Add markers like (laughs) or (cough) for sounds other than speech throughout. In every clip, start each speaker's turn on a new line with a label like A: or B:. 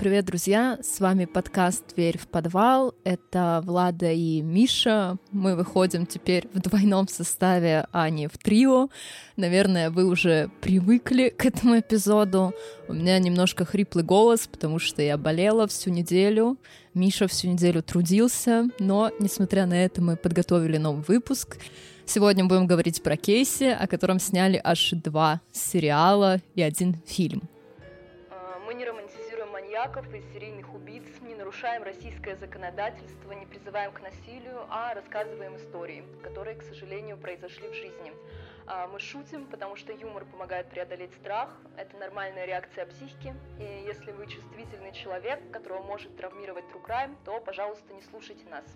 A: привет, друзья! С вами подкаст «Дверь в подвал». Это Влада и Миша. Мы выходим теперь в двойном составе, а не в трио. Наверное, вы уже привыкли к этому эпизоду. У меня немножко хриплый голос, потому что я болела всю неделю. Миша всю неделю трудился, но, несмотря на это, мы подготовили новый выпуск. Сегодня будем говорить про Кейси, о котором сняли аж два сериала и один фильм —
B: маньяков и серийных убийц, не нарушаем российское законодательство, не призываем к насилию, а рассказываем истории, которые, к сожалению, произошли в жизни. А, мы шутим, потому что юмор помогает преодолеть страх, это нормальная реакция психики, и если вы чувствительный человек, которого может травмировать true crime, то, пожалуйста, не слушайте нас.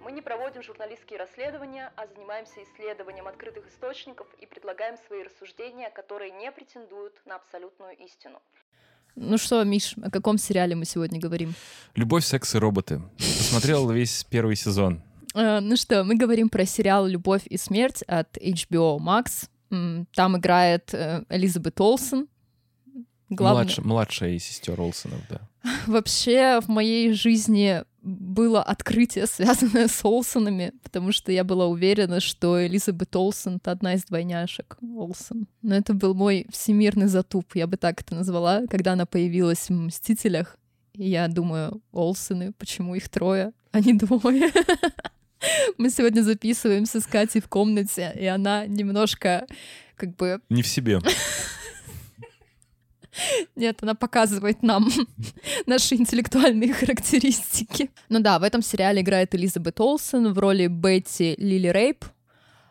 B: Мы не проводим журналистские расследования, а занимаемся исследованием открытых источников и предлагаем свои рассуждения, которые не претендуют на абсолютную истину.
A: Ну что, Миш, о каком сериале мы сегодня говорим?
C: «Любовь, секс и роботы». Посмотрел весь первый сезон.
A: Uh, ну что, мы говорим про сериал «Любовь и смерть» от HBO Max. Там играет э, Элизабет Олсен.
C: Главный... Младш... Младшая из сестер Олсенов, да. (laughs)
A: Вообще в моей жизни было открытие, (laughs) связанное с Олсонами, потому что я была уверена, что Элизабет Олсен — это одна из двойняшек Олсен. Но это был мой всемирный затуп, я бы так это назвала, когда она появилась в «Мстителях». И я думаю, Олсены, почему их трое, а не двое? (laughs) Мы сегодня записываемся с Катей в комнате, и она немножко как бы...
C: Не в себе.
A: Нет, она показывает нам (laughs) наши интеллектуальные характеристики. Ну да, в этом сериале играет Элизабет Олсен в роли Бетти Лили Рейп.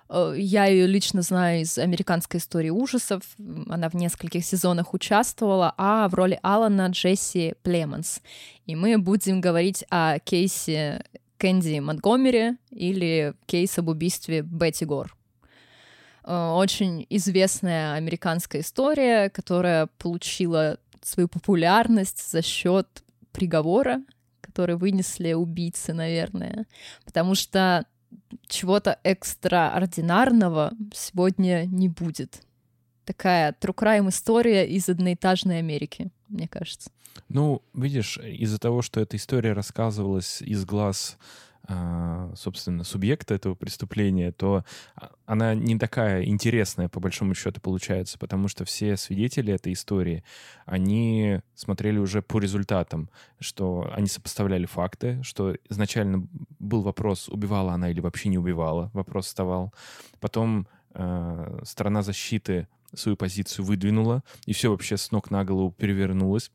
A: Э, я ее лично знаю из американской истории ужасов. Она в нескольких сезонах участвовала, а в роли Алана Джесси Племонс. И мы будем говорить о кейсе Кэнди Монтгомери или кейс об убийстве Бетти Гор. Э, очень известная американская история, которая получила свою популярность за счет приговора, который вынесли убийцы, наверное. Потому что чего-то экстраординарного сегодня не будет. Такая true crime история из одноэтажной Америки, мне кажется.
C: Ну, видишь, из-за того, что эта история рассказывалась из глаз собственно, субъекта этого преступления, то а, она не такая интересная, по большому счету, получается, потому что все свидетели этой истории, они смотрели уже по результатам, что они сопоставляли факты, что изначально был вопрос, убивала она или вообще не убивала, вопрос вставал. Потом э, сторона защиты свою позицию выдвинула, и все вообще с ног на голову перевернулось,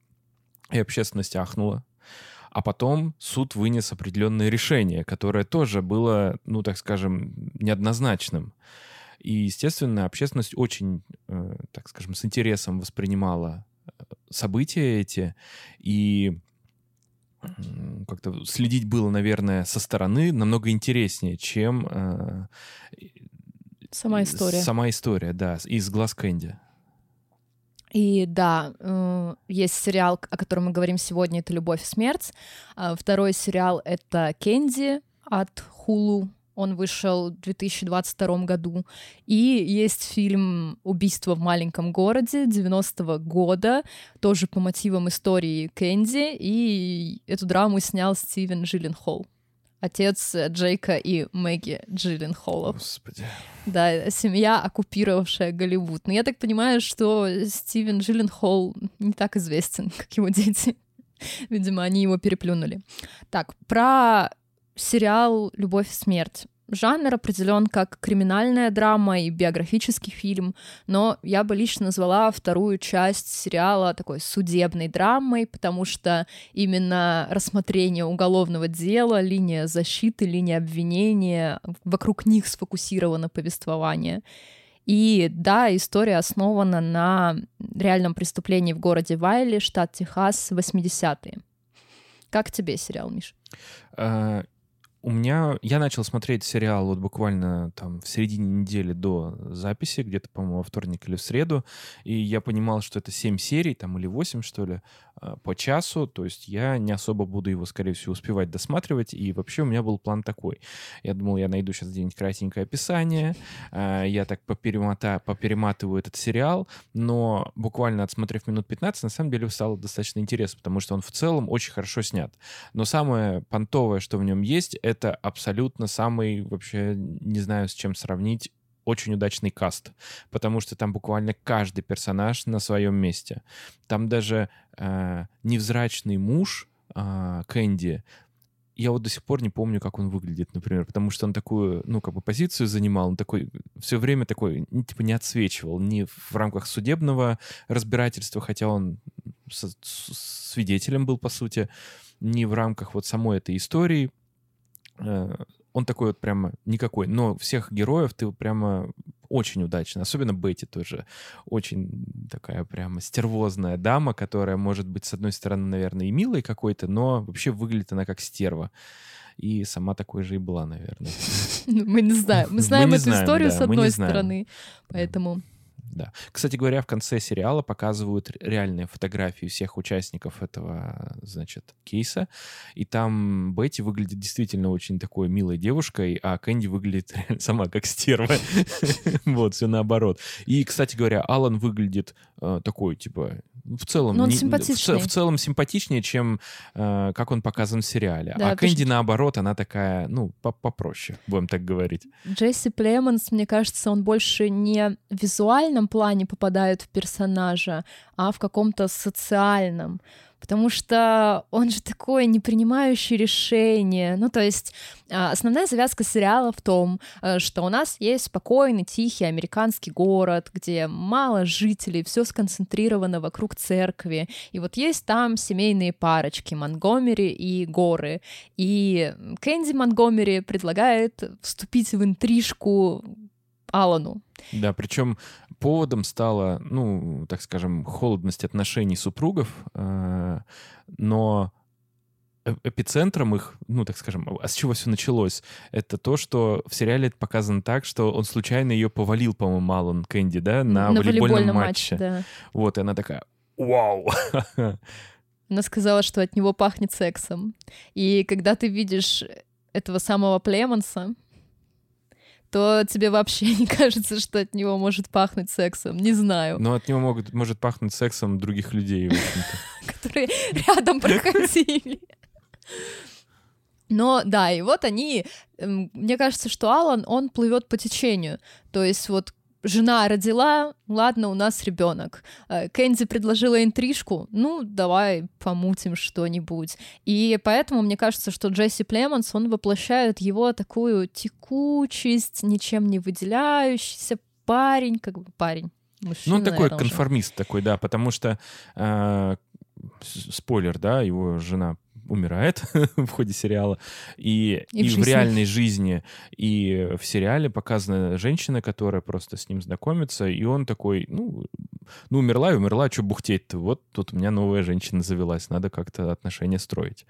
C: и общественность ахнула, а потом суд вынес определенное решение, которое тоже было, ну, так скажем, неоднозначным. И, естественно, общественность очень, э, так скажем, с интересом воспринимала э, события эти, и как-то следить было, наверное, со стороны намного интереснее, чем э,
A: сама история.
C: Сама история, да, из глаз Кэнди.
A: И да, э, есть сериал, о котором мы говорим сегодня, это «Любовь и смерть». А второй сериал — это «Кенди» от Hulu. Он вышел в 2022 году. И есть фильм «Убийство в маленьком городе» 90-го года, тоже по мотивам истории Кэнди. И эту драму снял Стивен Джилленхол отец Джейка и Мэгги Джилленхолов.
C: Господи.
A: Да, семья, оккупировавшая Голливуд. Но я так понимаю, что Стивен Джилленхол не так известен, (laughs) как его дети. Видимо, они его переплюнули. Так, про сериал «Любовь и смерть». Жанр определен как криминальная драма и биографический фильм, но я бы лично назвала вторую часть сериала такой судебной драмой, потому что именно рассмотрение уголовного дела, линия защиты, линия обвинения, вокруг них сфокусировано повествование. И да, история основана на реальном преступлении в городе Вайли, штат Техас, 80-е. Как тебе сериал, Миш?
C: У меня... Я начал смотреть сериал вот буквально там в середине недели до записи, где-то, по-моему, во вторник или в среду, и я понимал, что это 7 серий, там, или 8, что ли, по часу, то есть я не особо буду его, скорее всего, успевать досматривать, и вообще у меня был план такой. Я думал, я найду сейчас где-нибудь кратенькое описание, а, я так поперемота, поперематываю этот сериал, но буквально отсмотрев минут 15, на самом деле стало достаточно интересно, потому что он в целом очень хорошо снят. Но самое понтовое, что в нем есть, это абсолютно самый, вообще, не знаю, с чем сравнить, очень удачный каст, потому что там буквально каждый персонаж на своем месте. Там даже э, невзрачный муж э, Кэнди, я вот до сих пор не помню, как он выглядит, например, потому что он такую, ну, как бы позицию занимал, он такой, все время такой, типа, не отсвечивал, ни в рамках судебного разбирательства, хотя он свидетелем был, по сути, ни в рамках вот самой этой истории. Э, он такой вот прямо никакой. Но всех героев ты прямо очень удачно. Особенно Бетти тоже очень такая прямо стервозная дама, которая может быть, с одной стороны, наверное, и милой какой-то, но вообще выглядит она как стерва. И сама такой же и была, наверное. (laughs)
A: Ну, мы не знаем. (laughs) Мы знаем эту историю с одной стороны. Поэтому
C: да. Кстати говоря, в конце сериала показывают реальные фотографии всех участников этого, значит, кейса. И там Бетти выглядит действительно очень такой милой девушкой, а Кэнди выглядит (laughs) сама как стерва. (laughs) Вот, все наоборот. И, кстати говоря, Алан выглядит э, такой, типа, в целом,
A: Но он не.
C: В, в целом симпатичнее, чем э, как он показан в сериале. Да, а Кэнди, что... наоборот, она такая, ну, попроще, будем так говорить.
A: Джесси Племонс, мне кажется, он больше не в визуальном плане попадает в персонажа, а в каком-то социальном потому что он же такой не принимающий решения. Ну, то есть а, основная завязка сериала в том, э, что у нас есть спокойный, тихий американский город, где мало жителей, все сконцентрировано вокруг церкви, и вот есть там семейные парочки Монгомери и Горы, и Кэнди Монгомери предлагает вступить в интрижку Алану.
C: Да, причем поводом стала, ну, так скажем, холодность отношений супругов, э, но эпицентром их, ну, так скажем, а с чего все началось? Это то, что в сериале это показано так, что он случайно ее повалил, по-моему, Малон Кэнди, да, на, на волейбольном, волейбольном матче. матче да. Вот, и она такая, вау! (laughs)
A: Она сказала, что от него пахнет сексом. И когда ты видишь этого самого Племонса, то тебе вообще (laughs) не кажется, что от него может пахнуть сексом. Не знаю.
C: Но от него могут, может пахнуть сексом других людей. (laughs)
A: Которые рядом проходили. Но да, и вот они, эм, мне кажется, что Алан, он плывет по течению. То есть вот жена родила, ладно, у нас ребенок. Э, Кэнди предложила интрижку, ну, давай помутим что-нибудь. И поэтому мне кажется, что Джесси Племонс, он воплощает его такую текучесть, ничем не выделяющийся парень, как бы парень. Мужчина,
C: ну, такой наверное, конформист уже. такой, да, потому что э, спойлер, да, его жена умирает (laughs) в ходе сериала. И, и, и в, в реальной жизни, и в сериале показана женщина, которая просто с ним знакомится, и он такой, ну, ну умерла и умерла, что бухтеть-то? Вот тут у меня новая женщина завелась, надо как-то отношения строить.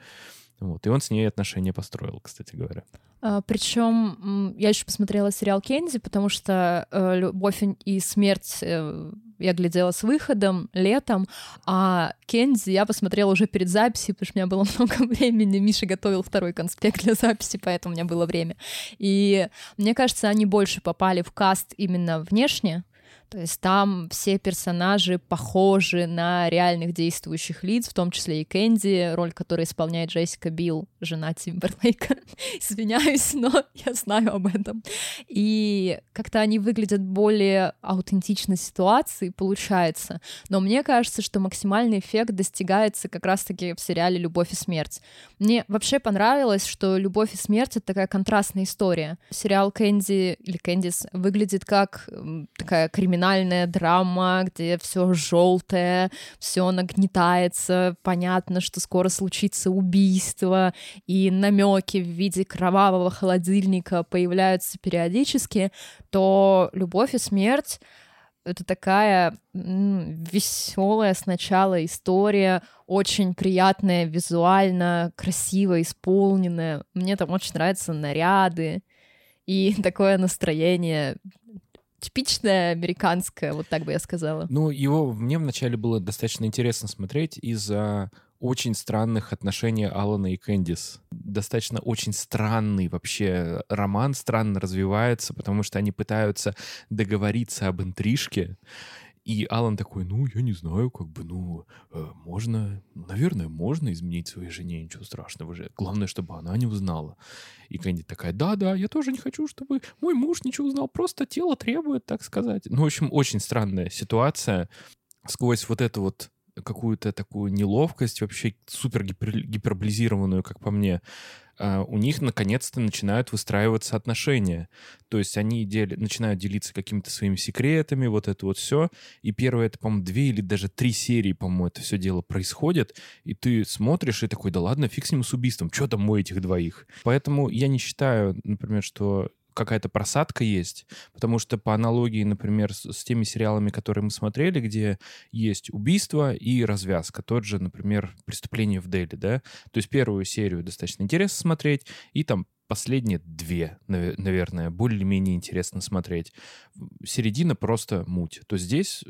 C: Вот. И он с ней отношения построил, кстати говоря.
A: А, причем я еще посмотрела сериал Кензи, потому что э, «Любовь и смерть» э, я глядела с выходом летом, а Кензи я посмотрела уже перед записью, потому что у меня было (laughs) много времени. Миша готовил второй конспект для записи, поэтому у меня было время. И мне кажется, они больше попали в каст именно внешне, то есть там все персонажи похожи на реальных действующих лиц, в том числе и Кэнди, роль которой исполняет Джессика Билл, жена Тимберлейка. (laughs) Извиняюсь, но (laughs) я знаю об этом. И как-то они выглядят более аутентично ситуации, получается. Но мне кажется, что максимальный эффект достигается как раз-таки в сериале «Любовь и смерть». Мне вообще понравилось, что «Любовь и смерть» — это такая контрастная история. Сериал Кэнди или Кэндис выглядит как такая криминальная криминальная драма, где все желтое, все нагнетается, понятно, что скоро случится убийство, и намеки в виде кровавого холодильника появляются периодически, то любовь и смерть это такая веселая сначала история, очень приятная визуально, красиво исполненная. Мне там очень нравятся наряды и (laughs) такое настроение типичное американское, вот так бы я сказала.
C: Ну, его мне вначале было достаточно интересно смотреть из-за очень странных отношений Алана и Кэндис. Достаточно очень странный вообще роман, странно развивается, потому что они пытаются договориться об интрижке. И Алан такой, ну, я не знаю, как бы, ну, э, можно, наверное, можно изменить своей жене, ничего страшного же. Главное, чтобы она не узнала. И Кэнди такая, да-да, я тоже не хочу, чтобы мой муж ничего узнал, просто тело требует, так сказать. Ну, в общем, очень странная ситуация. Сквозь вот это вот какую-то такую неловкость, вообще супер гипер, гиперболизированную, как по мне, у них наконец-то начинают выстраиваться отношения. То есть они дели, начинают делиться какими-то своими секретами, вот это вот все. И первое, это, по-моему, две или даже три серии, по-моему, это все дело происходит. И ты смотришь и такой, да ладно, фиг с ним с убийством, что там у этих двоих. Поэтому я не считаю, например, что какая-то просадка есть, потому что по аналогии, например, с, с теми сериалами, которые мы смотрели, где есть убийство и развязка, тот же, например, «Преступление в Дели», да, то есть первую серию достаточно интересно смотреть, и там последние две, наверное, более-менее интересно смотреть. Середина просто муть. То здесь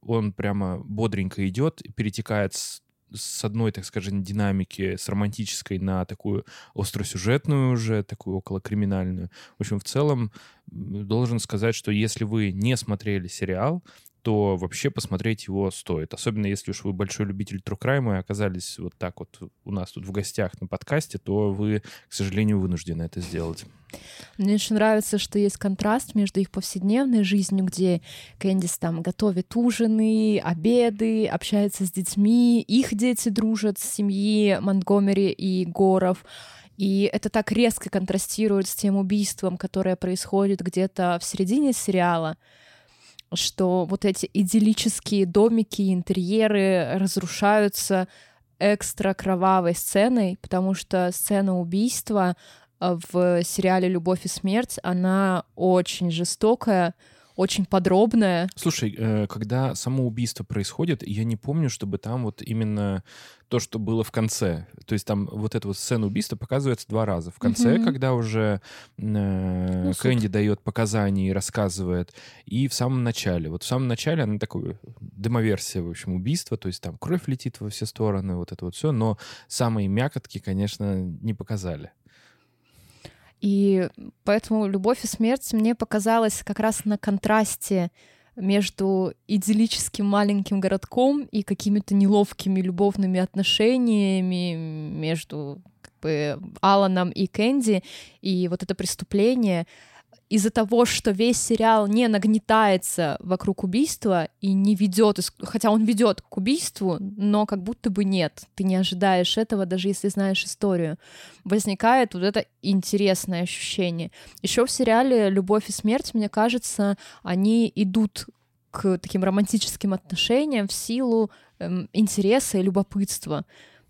C: он прямо бодренько идет, перетекает с с одной, так скажем, динамики, с романтической на такую остросюжетную уже, такую около криминальную. В общем, в целом должен сказать, что если вы не смотрели сериал, то вообще посмотреть его стоит. Особенно если уж вы большой любитель Crime и оказались вот так вот у нас тут в гостях на подкасте, то вы, к сожалению, вынуждены это сделать.
A: Мне очень нравится, что есть контраст между их повседневной жизнью, где Кэндис там готовит ужины, обеды, общается с детьми, их дети дружат с семьи Монтгомери и Горов, и это так резко контрастирует с тем убийством, которое происходит где-то в середине сериала, что вот эти идиллические домики, интерьеры разрушаются экстра кровавой сценой, потому что сцена убийства э, в сериале «Любовь и смерть», она очень жестокая, очень подробная.
C: Слушай, э, когда само убийство происходит, я не помню, чтобы там вот именно то, что было в конце. То есть там вот эта вот сцена убийства показывается два раза. В конце, угу. когда уже э, ну, Кэнди дает показания и рассказывает, и в самом начале. Вот в самом начале она такой демоверсия, в общем, убийства, то есть там кровь летит во все стороны, вот это вот все, но самые мякотки, конечно, не показали.
A: И поэтому «Любовь и смерть» мне показалась как раз на контрасте между идиллическим маленьким городком и какими-то неловкими любовными отношениями между как бы, Аланом и Кэнди, и вот это преступление — из-за того, что весь сериал не нагнетается вокруг убийства и не ведет, хотя он ведет к убийству, но как будто бы нет, ты не ожидаешь этого, даже если знаешь историю, возникает вот это интересное ощущение. Еще в сериале «Любовь и смерть», мне кажется, они идут к таким романтическим отношениям в силу эм, интереса и любопытства.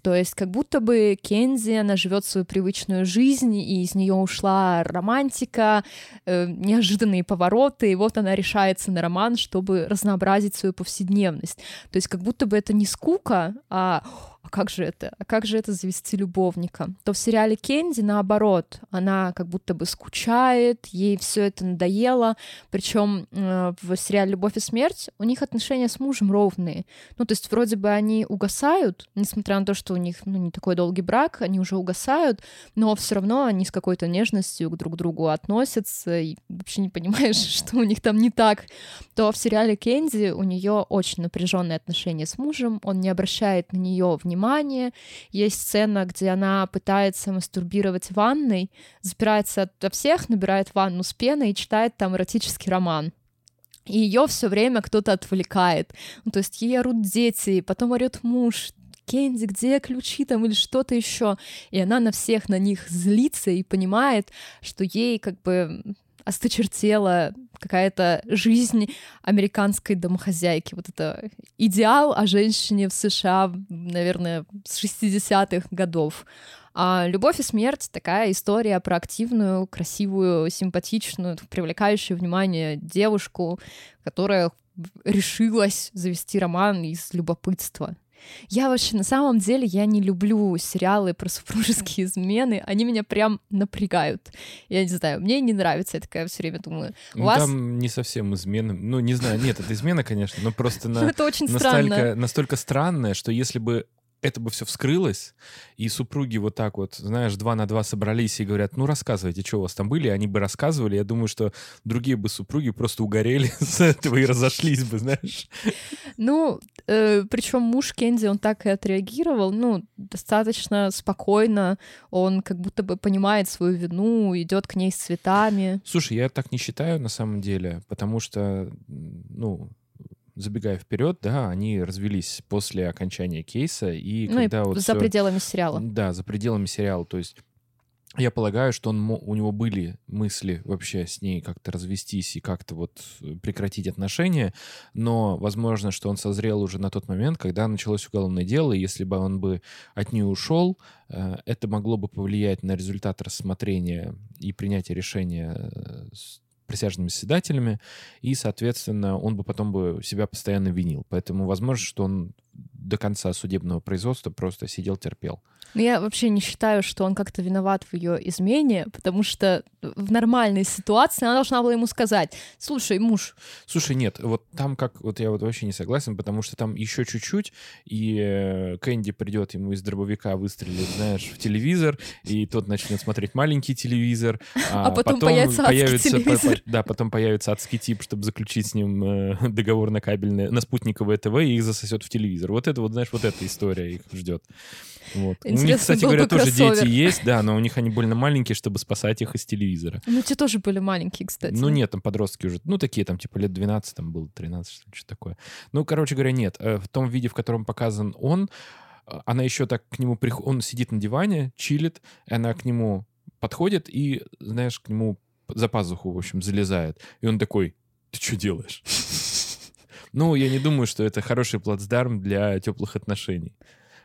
A: То есть как будто бы Кензи, она живет свою привычную жизнь, и из нее ушла романтика, э, неожиданные повороты, и вот она решается на роман, чтобы разнообразить свою повседневность. То есть как будто бы это не скука, а а как же это? А как же это завести любовника? То в сериале Кенди наоборот, она как будто бы скучает, ей все это надоело, причем э, в сериале Любовь и смерть у них отношения с мужем ровные. Ну, то есть вроде бы они угасают, несмотря на то, что у них ну, не такой долгий брак, они уже угасают, но все равно они с какой-то нежностью к друг другу относятся, и вообще не понимаешь, (laughs) что у них там не так. То в сериале Кенди у нее очень напряженные отношения с мужем, он не обращает на нее внимания внимание. Есть сцена, где она пытается мастурбировать в ванной, запирается от всех, набирает ванну с пеной и читает там эротический роман. И ее все время кто-то отвлекает. Ну, то есть ей орут дети, потом орет муж, Кенди, где ключи там или что-то еще. И она на всех на них злится и понимает, что ей как бы осточертела какая-то жизнь американской домохозяйки. Вот это идеал о женщине в США, наверное, с 60-х годов. А «Любовь и смерть» — такая история про активную, красивую, симпатичную, привлекающую внимание девушку, которая решилась завести роман из любопытства. Я вообще, на самом деле, я не люблю сериалы про супружеские измены, они меня прям напрягают. Я не знаю, мне не нравится, я такая все время думаю. У
C: Ну,
A: вас...
C: Там не совсем измена. Ну, не знаю, нет, это измена, конечно, но просто на... (laughs)
A: это очень
C: настолько,
A: странно.
C: настолько странное, что если бы это бы все вскрылось, и супруги вот так вот, знаешь, два на два собрались и говорят, ну, рассказывайте, что у вас там были, они бы рассказывали, я думаю, что другие бы супруги просто угорели (laughs) с этого и разошлись бы, знаешь.
A: Ну, причем муж Кенди, он так и отреагировал, ну, достаточно спокойно, он как будто бы понимает свою вину, идет к ней с цветами.
C: Слушай, я так не считаю на самом деле, потому что, ну, забегая вперед, да, они развелись после окончания кейса, и
A: ну,
C: когда
A: и
C: вот
A: за
C: всё-
A: пределами сериала.
C: Да, за пределами сериала. То есть я полагаю, что он, у него были мысли вообще с ней как-то развестись и как-то вот э, прекратить отношения, но возможно, что он созрел уже на тот момент, когда началось уголовное дело, и если бы он бы от нее ушел, э, это могло бы повлиять на результат рассмотрения и принятия решения э, с присяжными заседателями, и, соответственно, он бы потом бы себя постоянно винил. Поэтому возможно, что он до конца судебного производства просто сидел, терпел.
A: Но я вообще не считаю, что он как-то виноват в ее измене, потому что в нормальной ситуации она должна была ему сказать, слушай, муж,
C: Слушай, нет, вот там как, вот я вот вообще не согласен, потому что там еще чуть-чуть, и э, Кэнди придет ему из дробовика выстрелит, знаешь, в телевизор, и тот начнет смотреть маленький телевизор,
A: А потом появится адский
C: по-
A: телевизор.
C: по- да, потом появится адский тип, чтобы заключить с ним э, (laughs) договор на кабельное, на спутниковое ТВ, и их засосет в телевизор. Вот это вот, знаешь, вот эта история их ждет. Вот. У них, кстати говоря, тоже
A: кроссовер.
C: дети есть, да, но у них они больно маленькие, чтобы спасать их из телевизора.
A: ну те тоже были маленькие, кстати.
C: Ну нет, там подростки уже, ну такие там типа лет 12, там было 13, что ли, что такое. Ну, короче говоря, нет. Э, В том виде, в котором показан он, э, она еще так к нему приходит, он сидит на диване, чилит, и она к нему подходит и, знаешь, к нему за пазуху, в общем, залезает. И он такой, ты что делаешь? (laughs) Ну, я не думаю, что это хороший плацдарм для теплых отношений.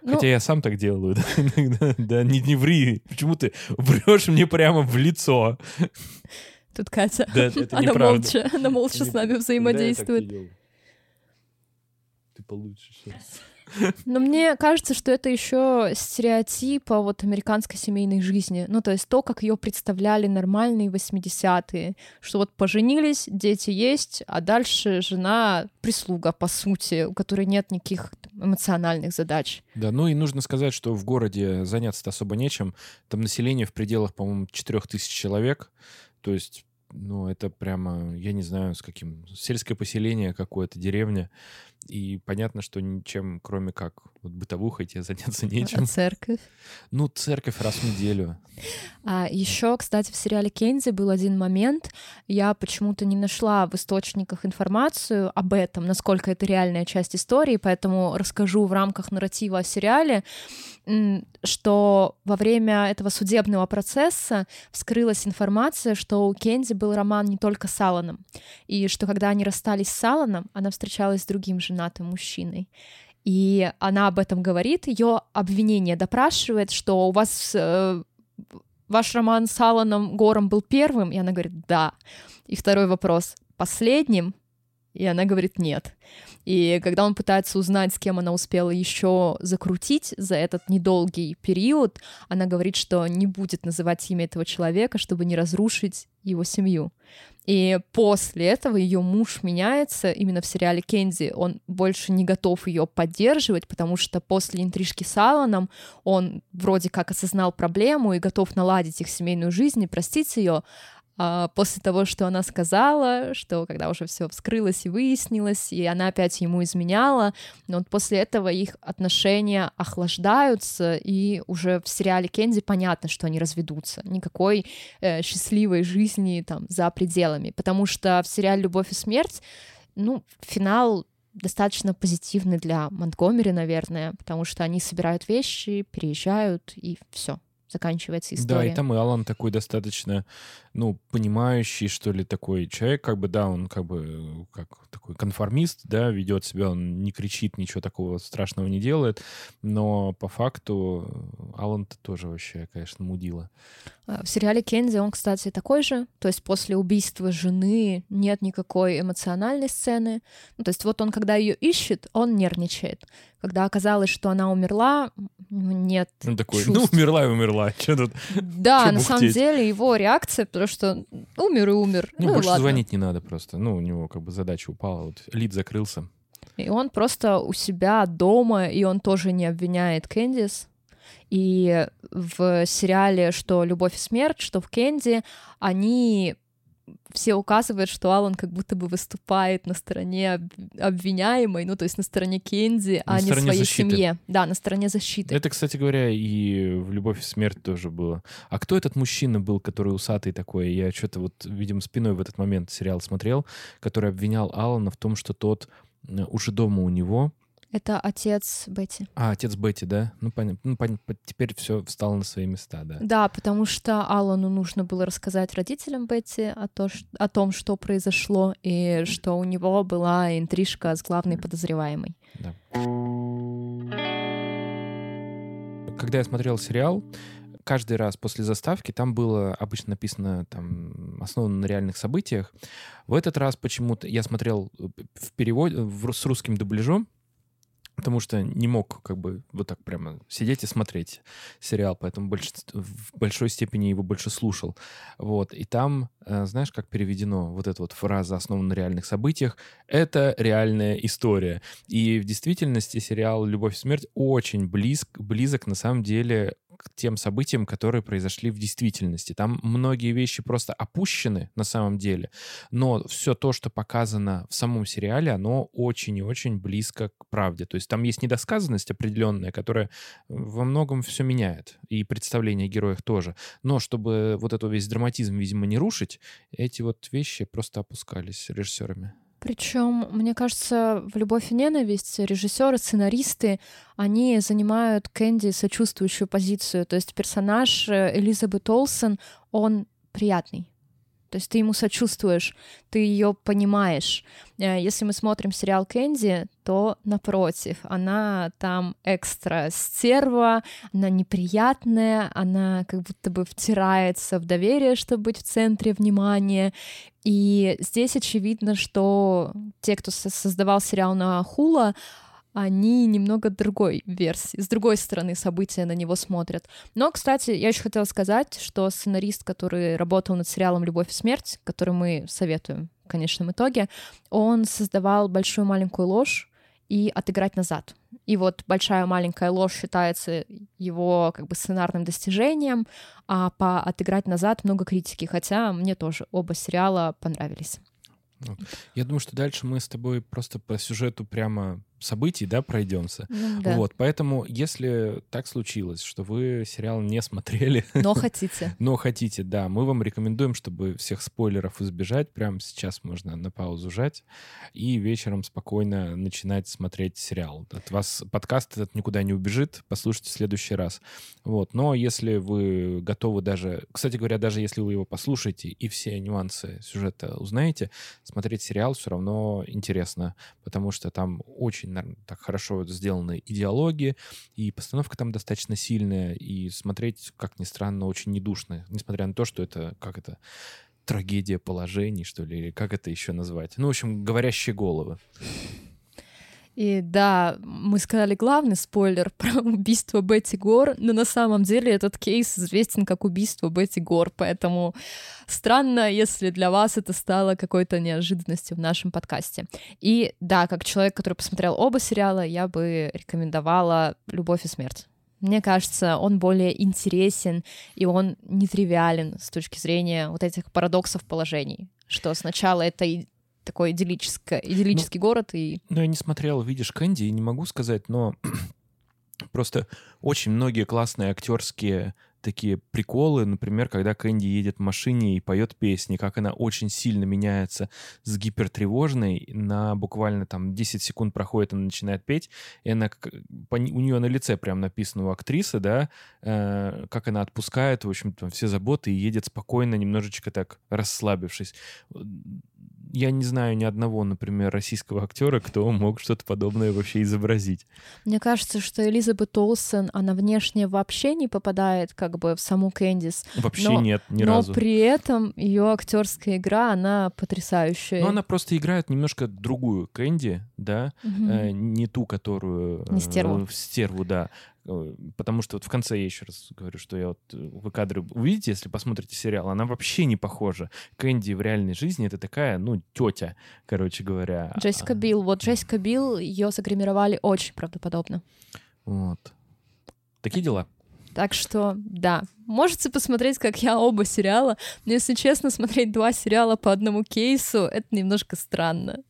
A: Ну,
C: Хотя я сам так делаю, (laughs) да, иногда. Да, не, не ври. Почему ты врешь мне прямо в лицо?
A: тут Катя,
C: Да, это (laughs)
A: она
C: неправда.
A: молча, она молча с нами взаимодействует.
C: Ты получишь сейчас.
A: Но мне кажется, что это еще стереотипа вот американской семейной жизни. Ну, то есть то, как ее представляли нормальные 80-е. Что вот поженились, дети есть, а дальше жена прислуга, по сути, у которой нет никаких эмоциональных задач.
C: Да, ну и нужно сказать, что в городе заняться-то особо нечем. Там население в пределах, по-моему, 4000 человек. То есть, ну, это прямо, я не знаю, с каким... Сельское поселение какое-то, деревня. И понятно, что ничем, кроме как вот бытовухой, тебе (laughs) заняться
A: А
C: нечем.
A: церковь.
C: Ну, церковь раз в неделю.
A: А еще, кстати, в сериале Кензи был один момент. Я почему-то не нашла в источниках информацию об этом, насколько это реальная часть истории, поэтому расскажу в рамках нарратива о сериале, что во время этого судебного процесса вскрылась информация, что у Кензи был роман не только с Аланом, и что когда они расстались с Аланом, она встречалась с другим женатым мужчиной. И она об этом говорит, ее обвинение допрашивает, что у вас э, ваш роман с Аланом Гором был первым? И она говорит, да. И второй вопрос, последним? И она говорит, нет. И когда он пытается узнать, с кем она успела еще закрутить за этот недолгий период, она говорит, что не будет называть имя этого человека, чтобы не разрушить его семью. И после этого ее муж меняется именно в сериале Кенди. Он больше не готов ее поддерживать, потому что после интрижки с Аланом он вроде как осознал проблему и готов наладить их семейную жизнь и простить ее. А после того, что она сказала, что когда уже все вскрылось и выяснилось, и она опять ему изменяла, но вот после этого их отношения охлаждаются, и уже в сериале Кенди понятно, что они разведутся. Никакой э, счастливой жизни там за пределами, потому что в сериале «Любовь и смерть» ну, финал достаточно позитивный для Монтгомери, наверное, потому что они собирают вещи, переезжают, и все заканчивается история.
C: Да, и там и Алан такой достаточно ну, понимающий, что ли, такой человек, как бы, да, он как бы как такой конформист, да, ведет себя, он не кричит, ничего такого страшного не делает, но по факту Алан-то тоже вообще, конечно, мудила.
A: А, в сериале Кензи он, кстати, такой же. То есть после убийства жены нет никакой эмоциональной сцены. Ну, то есть вот он, когда ее ищет, он нервничает. Когда оказалось, что она умерла, нет
C: Он такой,
A: чувств.
C: ну, умерла и умерла. Че тут?
A: Да,
C: чё
A: на самом деле его реакция, потому что умер и умер.
C: Ну,
A: Ну,
C: больше
A: ладно.
C: звонить не надо просто. Ну, у него как бы задача упала, вот лид закрылся.
A: И он просто у себя дома, и он тоже не обвиняет Кэндис. И в сериале что «Любовь и смерть», что в Кэнди, они все указывают, что Алан как будто бы выступает на стороне об- обвиняемой, ну, то есть на стороне Кенди,
C: На
A: а не
C: стороне
A: своей
C: защиты.
A: семье. Да, на стороне защиты.
C: Это, кстати говоря, и в «Любовь и смерть» тоже было. А кто этот мужчина был, который усатый такой? Я что-то вот, видимо, спиной в этот момент сериал смотрел, который обвинял Алана в том, что тот уже дома у него.
A: Это отец Бетти.
C: А, отец Бетти, да? Ну, понятно. Ну, пон- по- теперь все встало на свои места, да.
A: Да, потому что Алану нужно было рассказать родителям Бетти о, то, ш- о том, что произошло, и что у него была интрижка с главной подозреваемой.
C: Да. Когда я смотрел сериал, каждый раз после заставки там было обычно написано там основано на реальных событиях. В этот раз почему-то я смотрел э, в переводе в, с русским дубляжом, потому что не мог как бы вот так прямо сидеть и смотреть сериал, поэтому больш- в большой степени его больше слушал. Вот. И там, э, знаешь, как переведено вот эта вот фраза «основана на реальных событиях», это реальная история. И в действительности сериал «Любовь и смерть» очень близк, близок на самом деле к тем событиям, которые произошли в действительности. Там многие вещи просто опущены на самом деле, но все то, что показано в самом сериале, оно очень и очень близко к правде. То есть там есть недосказанность определенная, которая во многом все меняет, и представление о героях тоже. Но чтобы вот эту весь драматизм, видимо, не рушить, эти вот вещи просто опускались режиссерами.
A: Причем, мне кажется, в «Любовь и ненависть» режиссеры, сценаристы, они занимают Кэнди сочувствующую позицию. То есть персонаж э, Элизабет Олсен, он приятный. То есть ты ему сочувствуешь, ты ее понимаешь. Э, Если мы смотрим сериал Кэнди, то напротив, она там экстра стерва, она неприятная, она как будто бы втирается в доверие, чтобы быть в центре внимания. И здесь очевидно, что те, кто со- создавал сериал на Хула, они немного другой версии, с другой стороны события на него смотрят. Но, кстати, я еще хотела сказать, что сценарист, который работал над сериалом «Любовь и смерть», который мы советуем в конечном итоге, он создавал «Большую маленькую ложь» и «Отыграть назад». И вот «Большая маленькая ложь» считается его как бы сценарным достижением, а по «Отыграть назад» много критики, хотя мне тоже оба сериала понравились.
C: Я думаю, что дальше мы с тобой просто по сюжету прямо событий, да, пройдемся.
A: Ну да.
C: Вот, поэтому, если так случилось, что вы сериал не смотрели, (laughs)
A: Но хотите.
C: но хотите, да, мы вам рекомендуем, чтобы всех спойлеров избежать, прямо сейчас можно на паузу жать и вечером спокойно начинать смотреть сериал. От вас подкаст этот никуда не убежит, послушайте в следующий раз. Вот, но если вы готовы даже, кстати говоря, даже если вы его послушаете и все нюансы сюжета узнаете, смотреть сериал все равно интересно, потому что там очень наверно, так хорошо сделаны и диалоги, и постановка там достаточно сильная, и смотреть, как ни странно, очень недушно, несмотря на то, что это, как это, трагедия положений, что ли, или как это еще назвать. Ну, в общем, говорящие головы.
A: И да, мы сказали главный спойлер (laughs) про убийство Бетти Гор, но на самом деле этот кейс известен как убийство Бетти Гор, поэтому странно, если для вас это стало какой-то неожиданностью в нашем подкасте. И да, как человек, который посмотрел оба сериала, я бы рекомендовала «Любовь и смерть». Мне кажется, он более интересен, и он нетривиален с точки зрения вот этих парадоксов положений, что сначала это такой идиллический, идиллический город, и
C: Ну, я не смотрел, видишь, Кэнди, и не могу сказать, но (clears throat) просто очень многие классные актерские такие приколы, например, когда Кэнди едет в машине и поет песни, как она очень сильно меняется с гипертревожной на буквально там 10 секунд проходит, она начинает петь, и она, у нее на лице прям написано у актрисы, да, э, как она отпускает, в общем-то, все заботы и едет спокойно, немножечко так расслабившись я не знаю ни одного, например, российского актера, кто мог что-то подобное вообще изобразить.
A: Мне кажется, что Элизабет Олсен, она внешне вообще не попадает как бы в саму Кэндис.
C: Вообще
A: но,
C: нет, ни
A: но
C: разу.
A: Но при этом ее актерская игра, она потрясающая.
C: Ну, она просто играет немножко другую Кэнди, да, угу. э, не ту, которую...
A: Не стерву.
C: Э, стерву, да. Э, потому что вот в конце я еще раз говорю, что я вот э, вы кадры увидите, если посмотрите сериал, она вообще не похожа. Кэнди в реальной жизни это такая, ну, тетя, короче говоря.
A: Джессика Билл. Вот Джессика Билл, ее загримировали очень правдоподобно.
C: Вот. Такие дела.
A: Так что, да, можете посмотреть, как я оба сериала. Но, если честно, смотреть два сериала по одному кейсу — это немножко странно.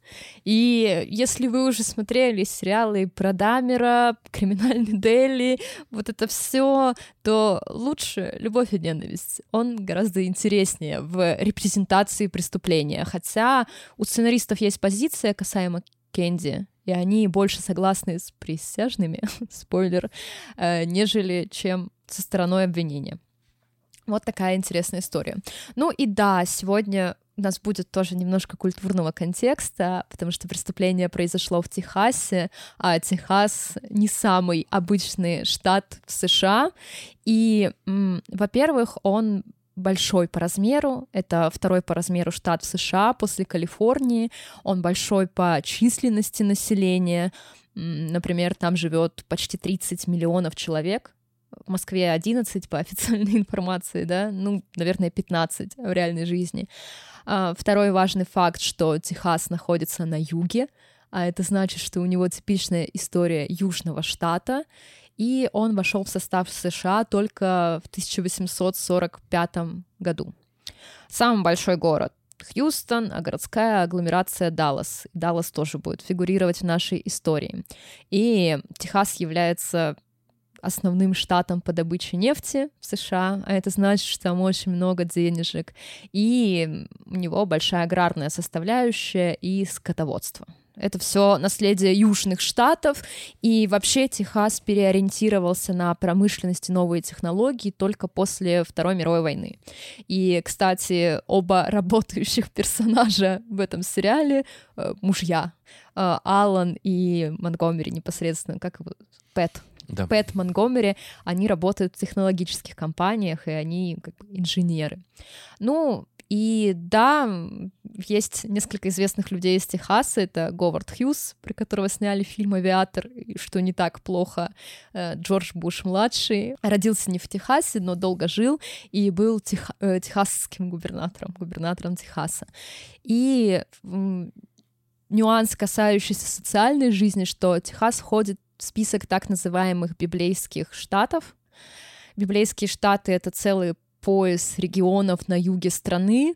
A: И если вы уже смотрели сериалы про Дамера, Криминальный Дели, вот это все, то лучше «Любовь и ненависть». Он гораздо интереснее в репрезентации преступления. Хотя у сценаристов есть позиция касаемо Кенди, и они больше согласны с присяжными, (laughs) спойлер, э, нежели чем со стороной обвинения. Вот такая интересная история. Ну и да, сегодня у нас будет тоже немножко культурного контекста, потому что преступление произошло в Техасе, а Техас не самый обычный штат в США. И, во-первых, он большой по размеру. Это второй по размеру штат в США после Калифорнии. Он большой по численности населения. Например, там живет почти 30 миллионов человек. В Москве 11 по официальной (laughs) информации, да, ну, наверное, 15 в реальной жизни. А, второй важный факт, что Техас находится на юге, а это значит, что у него типичная история южного штата, и он вошел в состав США только в 1845 году. Самый большой город Хьюстон, а городская агломерация Даллас. Даллас тоже будет фигурировать в нашей истории. И Техас является основным штатом по добыче нефти в США, а это значит, что там очень много денежек, и у него большая аграрная составляющая и скотоводство. Это все наследие южных штатов, и вообще Техас переориентировался на промышленность и новые технологии только после Второй мировой войны. И, кстати, оба (laughs) работающих персонажа в этом сериале э, мужья. Э, Алан и Монгомери непосредственно, как его? Пэт.
C: Да.
A: Пэт Монгомери, они работают в технологических компаниях, и они как инженеры. Ну, и да, есть несколько известных людей из Техаса. Это Говард Хьюз, про которого сняли фильм «Авиатор», что не так плохо. Э, Джордж Буш-младший родился не в Техасе, но долго жил и был тех, э, техасским губернатором, губернатором Техаса. И нюанс, касающийся социальной жизни, что Техас входит в список так называемых библейских штатов. Библейские штаты — это целые пояс регионов на юге страны,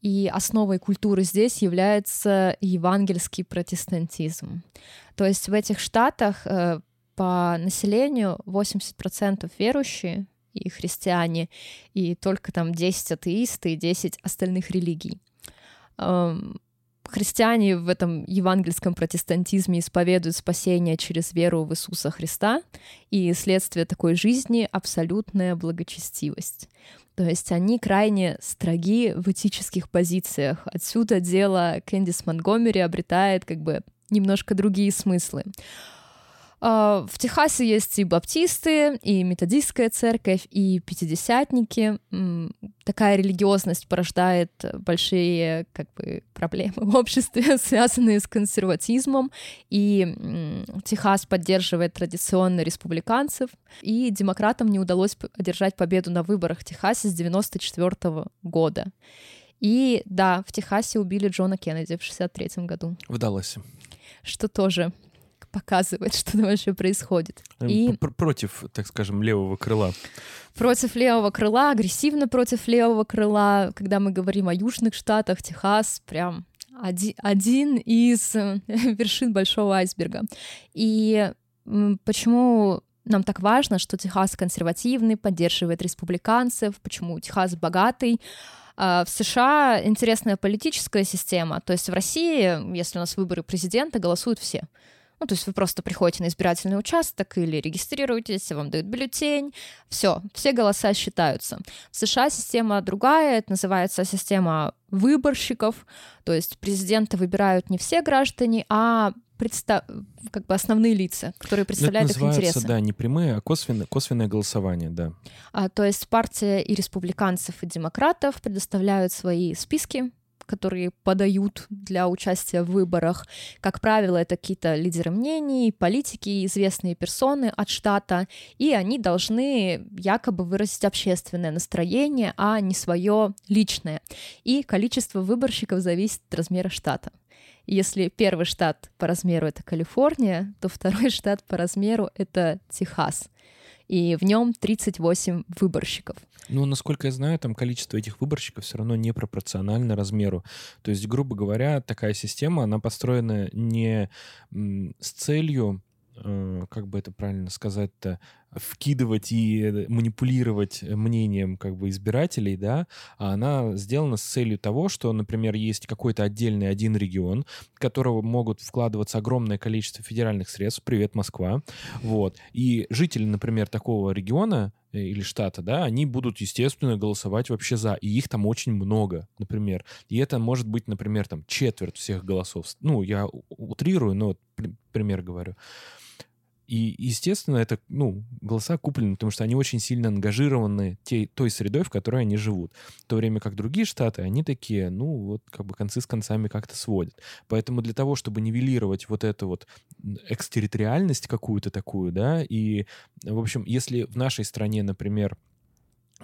A: и основой культуры здесь является евангельский протестантизм. То есть в этих штатах э, по населению 80% верующие и христиане, и только там 10 атеисты и 10 остальных религий. Христиане в этом евангельском протестантизме исповедуют спасение через веру в Иисуса Христа, и следствие такой жизни — абсолютная благочестивость. То есть они крайне строги в этических позициях. Отсюда дело Кэндис Монгомери обретает как бы немножко другие смыслы. А, в Техасе есть и баптисты, и методистская церковь, и пятидесятники. Такая религиозность порождает большие как бы, проблемы в обществе, (laughs) связанные с консерватизмом. И Техас поддерживает традиционно республиканцев. И демократам не удалось одержать победу на выборах в Техасе с 1994 года. И да, в Техасе убили Джона Кеннеди в 63 году.
C: В Далласе.
A: Что тоже показывает, (laughs) что там вообще происходит.
C: Эм, и... Против, так скажем, левого крыла.
A: Против левого крыла, агрессивно против левого крыла. Когда мы говорим о южных штатах, Техас прям один, один из (laughs) вершин большого айсберга. И почему нам так важно, что Техас консервативный, поддерживает республиканцев, почему Техас богатый. А в США интересная политическая система, то есть в России, если у нас выборы президента, голосуют все. Ну, то есть вы просто приходите на избирательный участок или регистрируетесь, вам дают бюллетень, все, все голоса считаются. В США система другая, это называется система выборщиков, то есть президента выбирают не все граждане, а представ... как бы основные лица, которые представляют
C: это
A: их интересы.
C: да, не прямые, а косвенное, косвенное голосование, да.
A: А, то есть партия и республиканцев, и демократов предоставляют свои списки которые подают для участия в выборах. Как правило, это какие-то лидеры мнений, политики, известные персоны от штата, и они должны якобы выразить общественное настроение, а не свое личное. И количество выборщиков зависит от размера штата. Если первый штат по размеру это Калифорния, то второй (laughs) штат по размеру это Техас и в нем 38 выборщиков.
C: Ну, насколько я знаю, там количество этих выборщиков все равно не пропорционально размеру. То есть, грубо говоря, такая система, она построена не с целью Э, как бы это правильно сказать-то, вкидывать и манипулировать мнением как бы избирателей, да, а она сделана с целью того, что, например, есть какой-то отдельный один регион, в которого могут вкладываться огромное количество федеральных средств, привет, Москва, вот, и жители, например, такого региона э, или штата, да, они будут, естественно, голосовать вообще за, и их там очень много, например, и это может быть, например, там четверть всех голосов, ну, я утрирую, но пример говорю, и, естественно, это, ну, голоса куплены, потому что они очень сильно ангажированы те, той средой, в которой они живут. В то время как другие штаты, они такие, ну, вот как бы концы с концами как-то сводят. Поэтому для того, чтобы нивелировать вот эту вот экстерриториальность какую-то такую, да, и, в общем, если в нашей стране, например,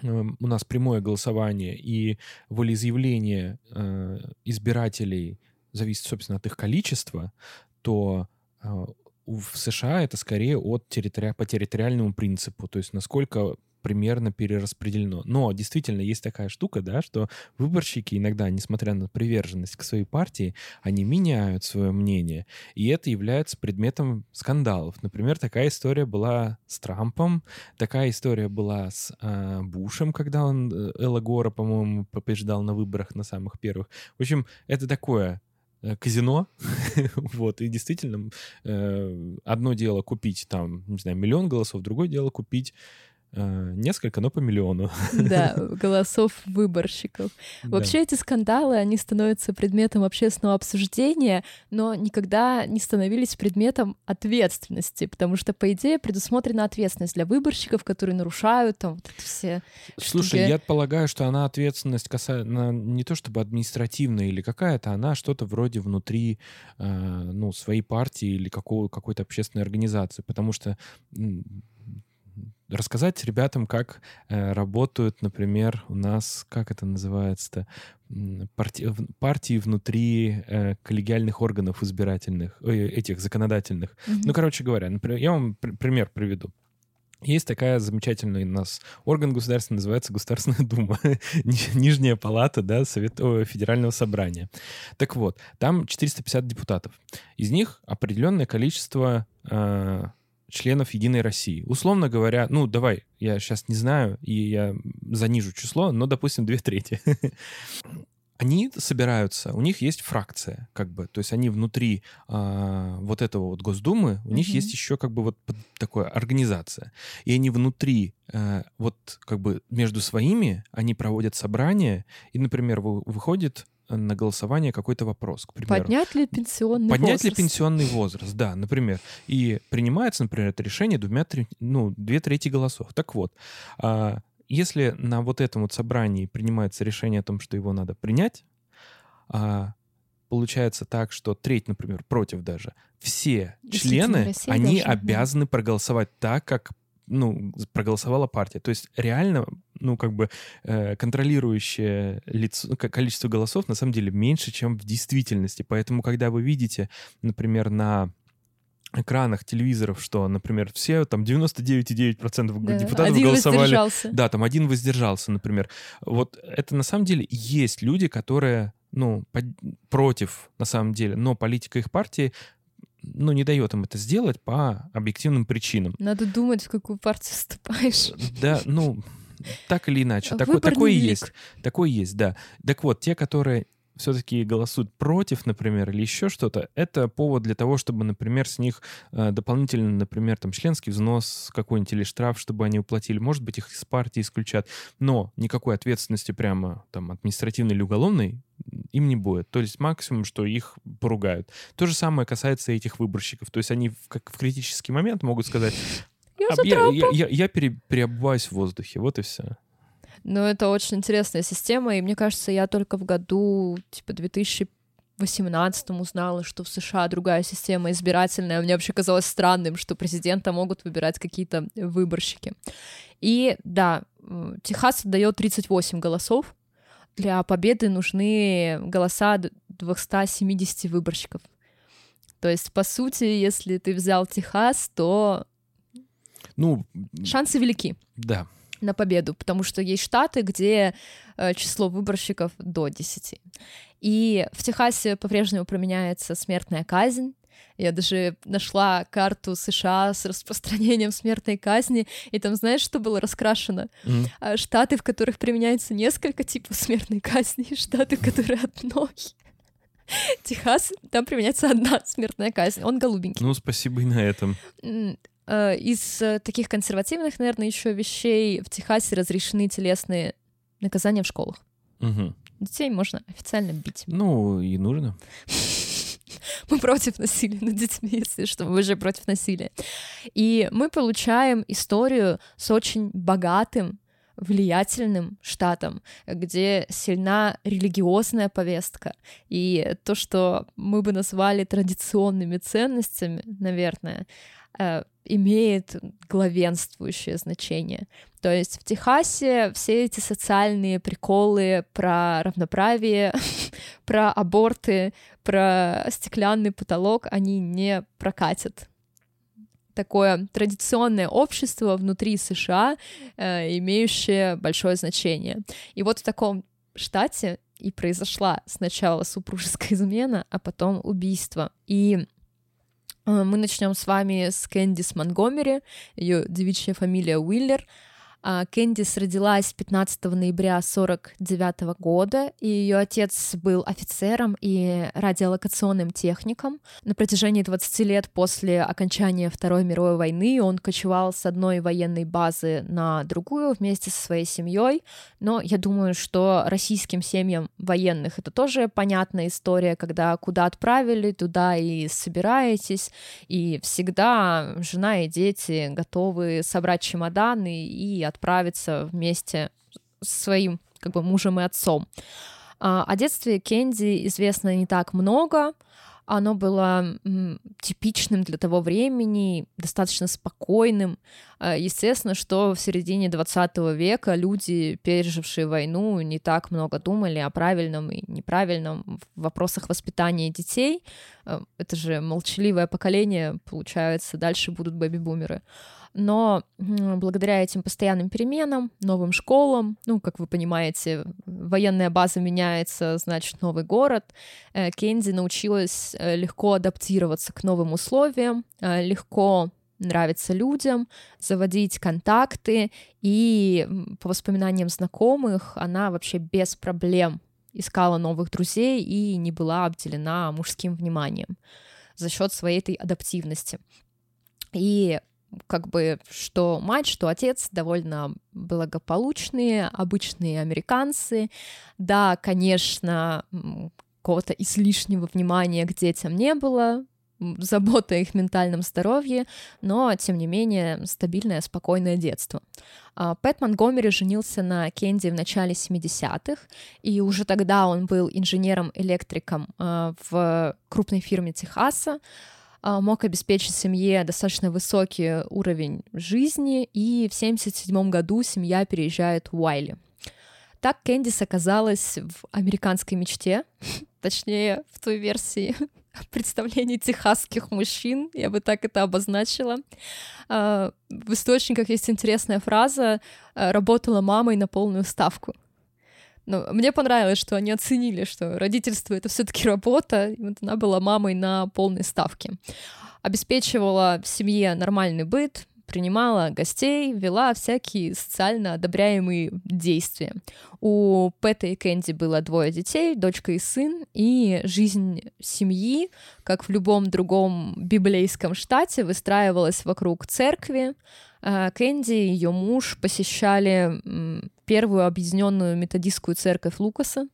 C: эм, у нас прямое голосование и волеизъявление э, избирателей зависит, собственно, от их количества, то э, в США это скорее от территори... по территориальному принципу, то есть насколько примерно перераспределено. Но действительно есть такая штука, да, что выборщики иногда, несмотря на приверженность к своей партии, они меняют свое мнение, и это является предметом скандалов. Например, такая история была с Трампом, такая история была с э, Бушем, когда он э, Элла Гора, по-моему, побеждал на выборах на самых первых. В общем, это такое казино, (laughs) вот, и действительно, э, одно дело купить там, не знаю, миллион голосов, другое дело купить Э, несколько, но по миллиону.
A: Да, (laughs) голосов выборщиков. Вообще эти скандалы, они становятся предметом общественного обсуждения, но никогда не становились предметом ответственности, потому что, по идее, предусмотрена ответственность для выборщиков, которые нарушают там вот все...
C: Слушай, штуки. я полагаю, что она ответственность касается не то чтобы административная или какая-то, она что-то вроде внутри э, ну, своей партии или какого, какой-то общественной организации, потому что рассказать ребятам, как э, работают, например, у нас, как это называется-то, партии, партии внутри э, коллегиальных органов избирательных, э, этих законодательных. Mm-hmm. Ну, короче говоря, например, я вам пр- пример приведу. Есть такая замечательная у нас орган государственный, называется Государственная Дума, (laughs) Нижняя палата, да, Совет, о, Федерального собрания. Так вот, там 450 депутатов. Из них определенное количество э, членов Единой России. Условно говоря, ну, давай, я сейчас не знаю, и я занижу число, но, допустим, две трети. (laughs) Они собираются, у них есть фракция, как бы, то есть они внутри э, вот этого вот Госдумы, у mm-hmm. них есть еще как бы вот такая организация, и они внутри э, вот как бы между своими они проводят собрания, и, например, выходит на голосование какой-то вопрос, к примеру.
A: Поднять ли пенсионный
C: Поднять
A: возраст?
C: ли пенсионный возраст, да, например. И принимается, например, это решение двумя, ну, две трети голосов. Так вот, а, если на вот этом вот собрании принимается решение о том, что его надо принять, а, получается так, что треть, например, против даже, все члены, они обязаны проголосовать так, как ну, проголосовала партия. То есть реально, ну, как бы э, контролирующее лицо, количество голосов на самом деле меньше, чем в действительности. Поэтому, когда вы видите, например, на экранах телевизоров, что, например, все там 99,9% да. депутатов один голосовали. Воздержался. Да, там один воздержался, например. Вот это на самом деле есть люди, которые, ну, под, против, на самом деле, но политика их партии ну, не дает им это сделать по объективным причинам.
A: Надо думать, в какую партию вступаешь.
C: Да, ну, так или иначе. (laughs)
A: Невелик.
C: есть. Такой есть, да. Так вот, те, которые все-таки голосуют против, например, или еще что-то, это повод для того, чтобы, например, с них э, дополнительно, например, там членский взнос какой-нибудь или штраф, чтобы они уплатили. Может быть, их из партии исключат. Но никакой ответственности прямо там административной или уголовной им не будет. То есть максимум, что их поругают. То же самое касается этих выборщиков. То есть они в, как в критический момент могут сказать,
A: Я
C: «А,
A: за
C: я, я, я- я пере- переобуваюсь в воздухе. Вот и все.
A: Ну, это очень интересная система, и мне кажется, я только в году, типа, 2018 узнала, что в США другая система избирательная. Мне вообще казалось странным, что президента могут выбирать какие-то выборщики. И да, Техас отдает 38 голосов. Для победы нужны голоса д- 270 выборщиков. То есть, по сути, если ты взял Техас, то
C: Ну,
A: шансы велики
C: да.
A: На победу, потому что есть штаты, где э, число выборщиков до 10. И в Техасе по-прежнему применяется смертная казнь. Я даже нашла карту США с распространением смертной казни, и там знаешь, что было раскрашено? А, Штаты, в которых применяется несколько типов смертной казни, и (laughs) штаты, в которых одной. Техас, там применяется одна смертная казнь, он голубенький.
C: Ну, спасибо и на этом.
A: Э, Из э, таких консервативных, наверное, еще вещей в Техасе разрешены телесные наказания в школах.
C: Мгм.
A: Детей можно официально бить.
C: Ну, и нужно. (laughs)
A: Мы против насилия над детьми, если что, мы же против насилия. И мы получаем историю с очень богатым, влиятельным штатом, где сильна религиозная повестка. И то, что мы бы назвали традиционными ценностями, наверное, э, имеет главенствующее значение. То есть в Техасе все эти социальные приколы про равноправие, (laughs) про аборты, про стеклянный потолок, они не прокатят. Такое традиционное общество внутри США, э, имеющее большое значение. И вот в таком штате и произошла сначала супружеская (laughs) измена, а потом убийство. И мы начнем с вами с Кэндис Монгомери, ее девичья фамилия Уиллер. А, Кэндис родилась 15 ноября 49 года, и ее отец был офицером и радиолокационным техником. На протяжении 20 лет после окончания Второй мировой войны он кочевал с одной военной базы на другую вместе со своей семьей. Но я думаю, что российским семьям военных это тоже понятная история, когда куда отправили, туда и собираетесь, и всегда жена и дети готовы собрать чемоданы и отправиться вместе с своим как бы мужем и отцом. А, О детстве Кенди известно не так много. Оно было типичным для того времени, достаточно спокойным. А, Естественно, что в середине 20 века люди, пережившие войну, не так много думали о правильном и неправильном в вопросах воспитания детей. А, Это же молчаливое поколение, получается, дальше будут бэби-бумеры. Но благодаря этим постоянным переменам, новым школам, ну, как вы понимаете, военная база меняется, значит, новый город, э, Кенди научилась э, легко адаптироваться к новым условиям, э, легко нравиться людям, заводить контакты, и по воспоминаниям знакомых она вообще без проблем искала новых друзей и не была обделена мужским вниманием за счет своей этой адаптивности. И как бы что мать, что отец довольно благополучные, обычные американцы. Да, конечно, какого-то излишнего внимания к детям не было, (laughs) забота о их ментальном здоровье, но, тем не менее, стабильное, спокойное детство. А, Пэт Монгомери женился на Кенди в начале 70-х, и уже тогда он был инженером-электриком а, в крупной фирме Техаса, мог обеспечить семье достаточно высокий уровень жизни, и в 1977 году семья переезжает в Уайли. Так Кэндис оказалась в американской мечте, (laughs) точнее, в той версии (laughs) представлений техасских мужчин, я бы так это обозначила. А, В источниках есть интересная фраза «А, «работала мамой на полную ставку». Но мне понравилось, что они оценили, что родительство — это все таки работа, и вот она была мамой на полной ставке. Обеспечивала в семье нормальный быт, принимала гостей, вела всякие социально одобряемые действия. У Пэта и Кэнди было двое детей, дочка и сын, и жизнь семьи, как в любом другом библейском штате, выстраивалась вокруг церкви. А Кэнди и ее муж посещали первую объединенную методистскую церковь Лукаса,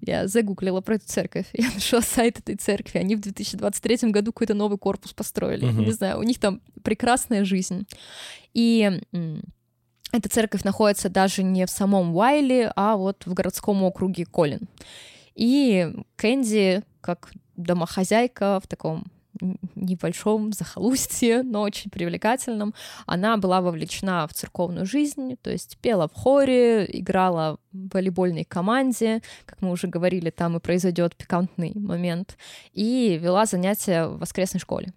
A: я загуглила про эту церковь, (laughs) я нашла сайт этой церкви. Они в 2023 году какой-то новый корпус построили. Uh-huh. Не знаю, у них там прекрасная жизнь. И эта церковь находится даже не в самом Уайле, а вот в городском округе Колин. И Кэнди, как домохозяйка в таком небольшом захолустье, но очень привлекательном. Она была вовлечена в церковную жизнь, то есть пела в хоре, играла в волейбольной команде, как мы уже говорили, там и произойдет пикантный момент, и вела занятия в воскресной школе.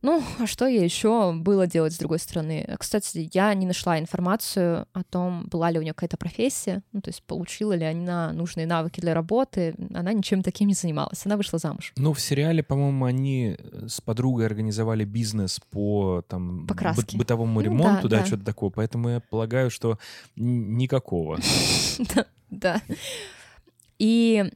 A: Ну, а что ей еще было делать с другой стороны? Кстати, я не нашла информацию о том, была ли у нее какая-то профессия, ну, то есть получила ли она нужные навыки для работы. Она ничем таким не занималась, она вышла замуж.
C: Ну, в сериале, по-моему, они с подругой организовали бизнес по там
A: Покраске.
C: Бы- бытовому ремонту, да, да, да, что-то такое, поэтому я полагаю, что никакого. (laughs)
A: Да. И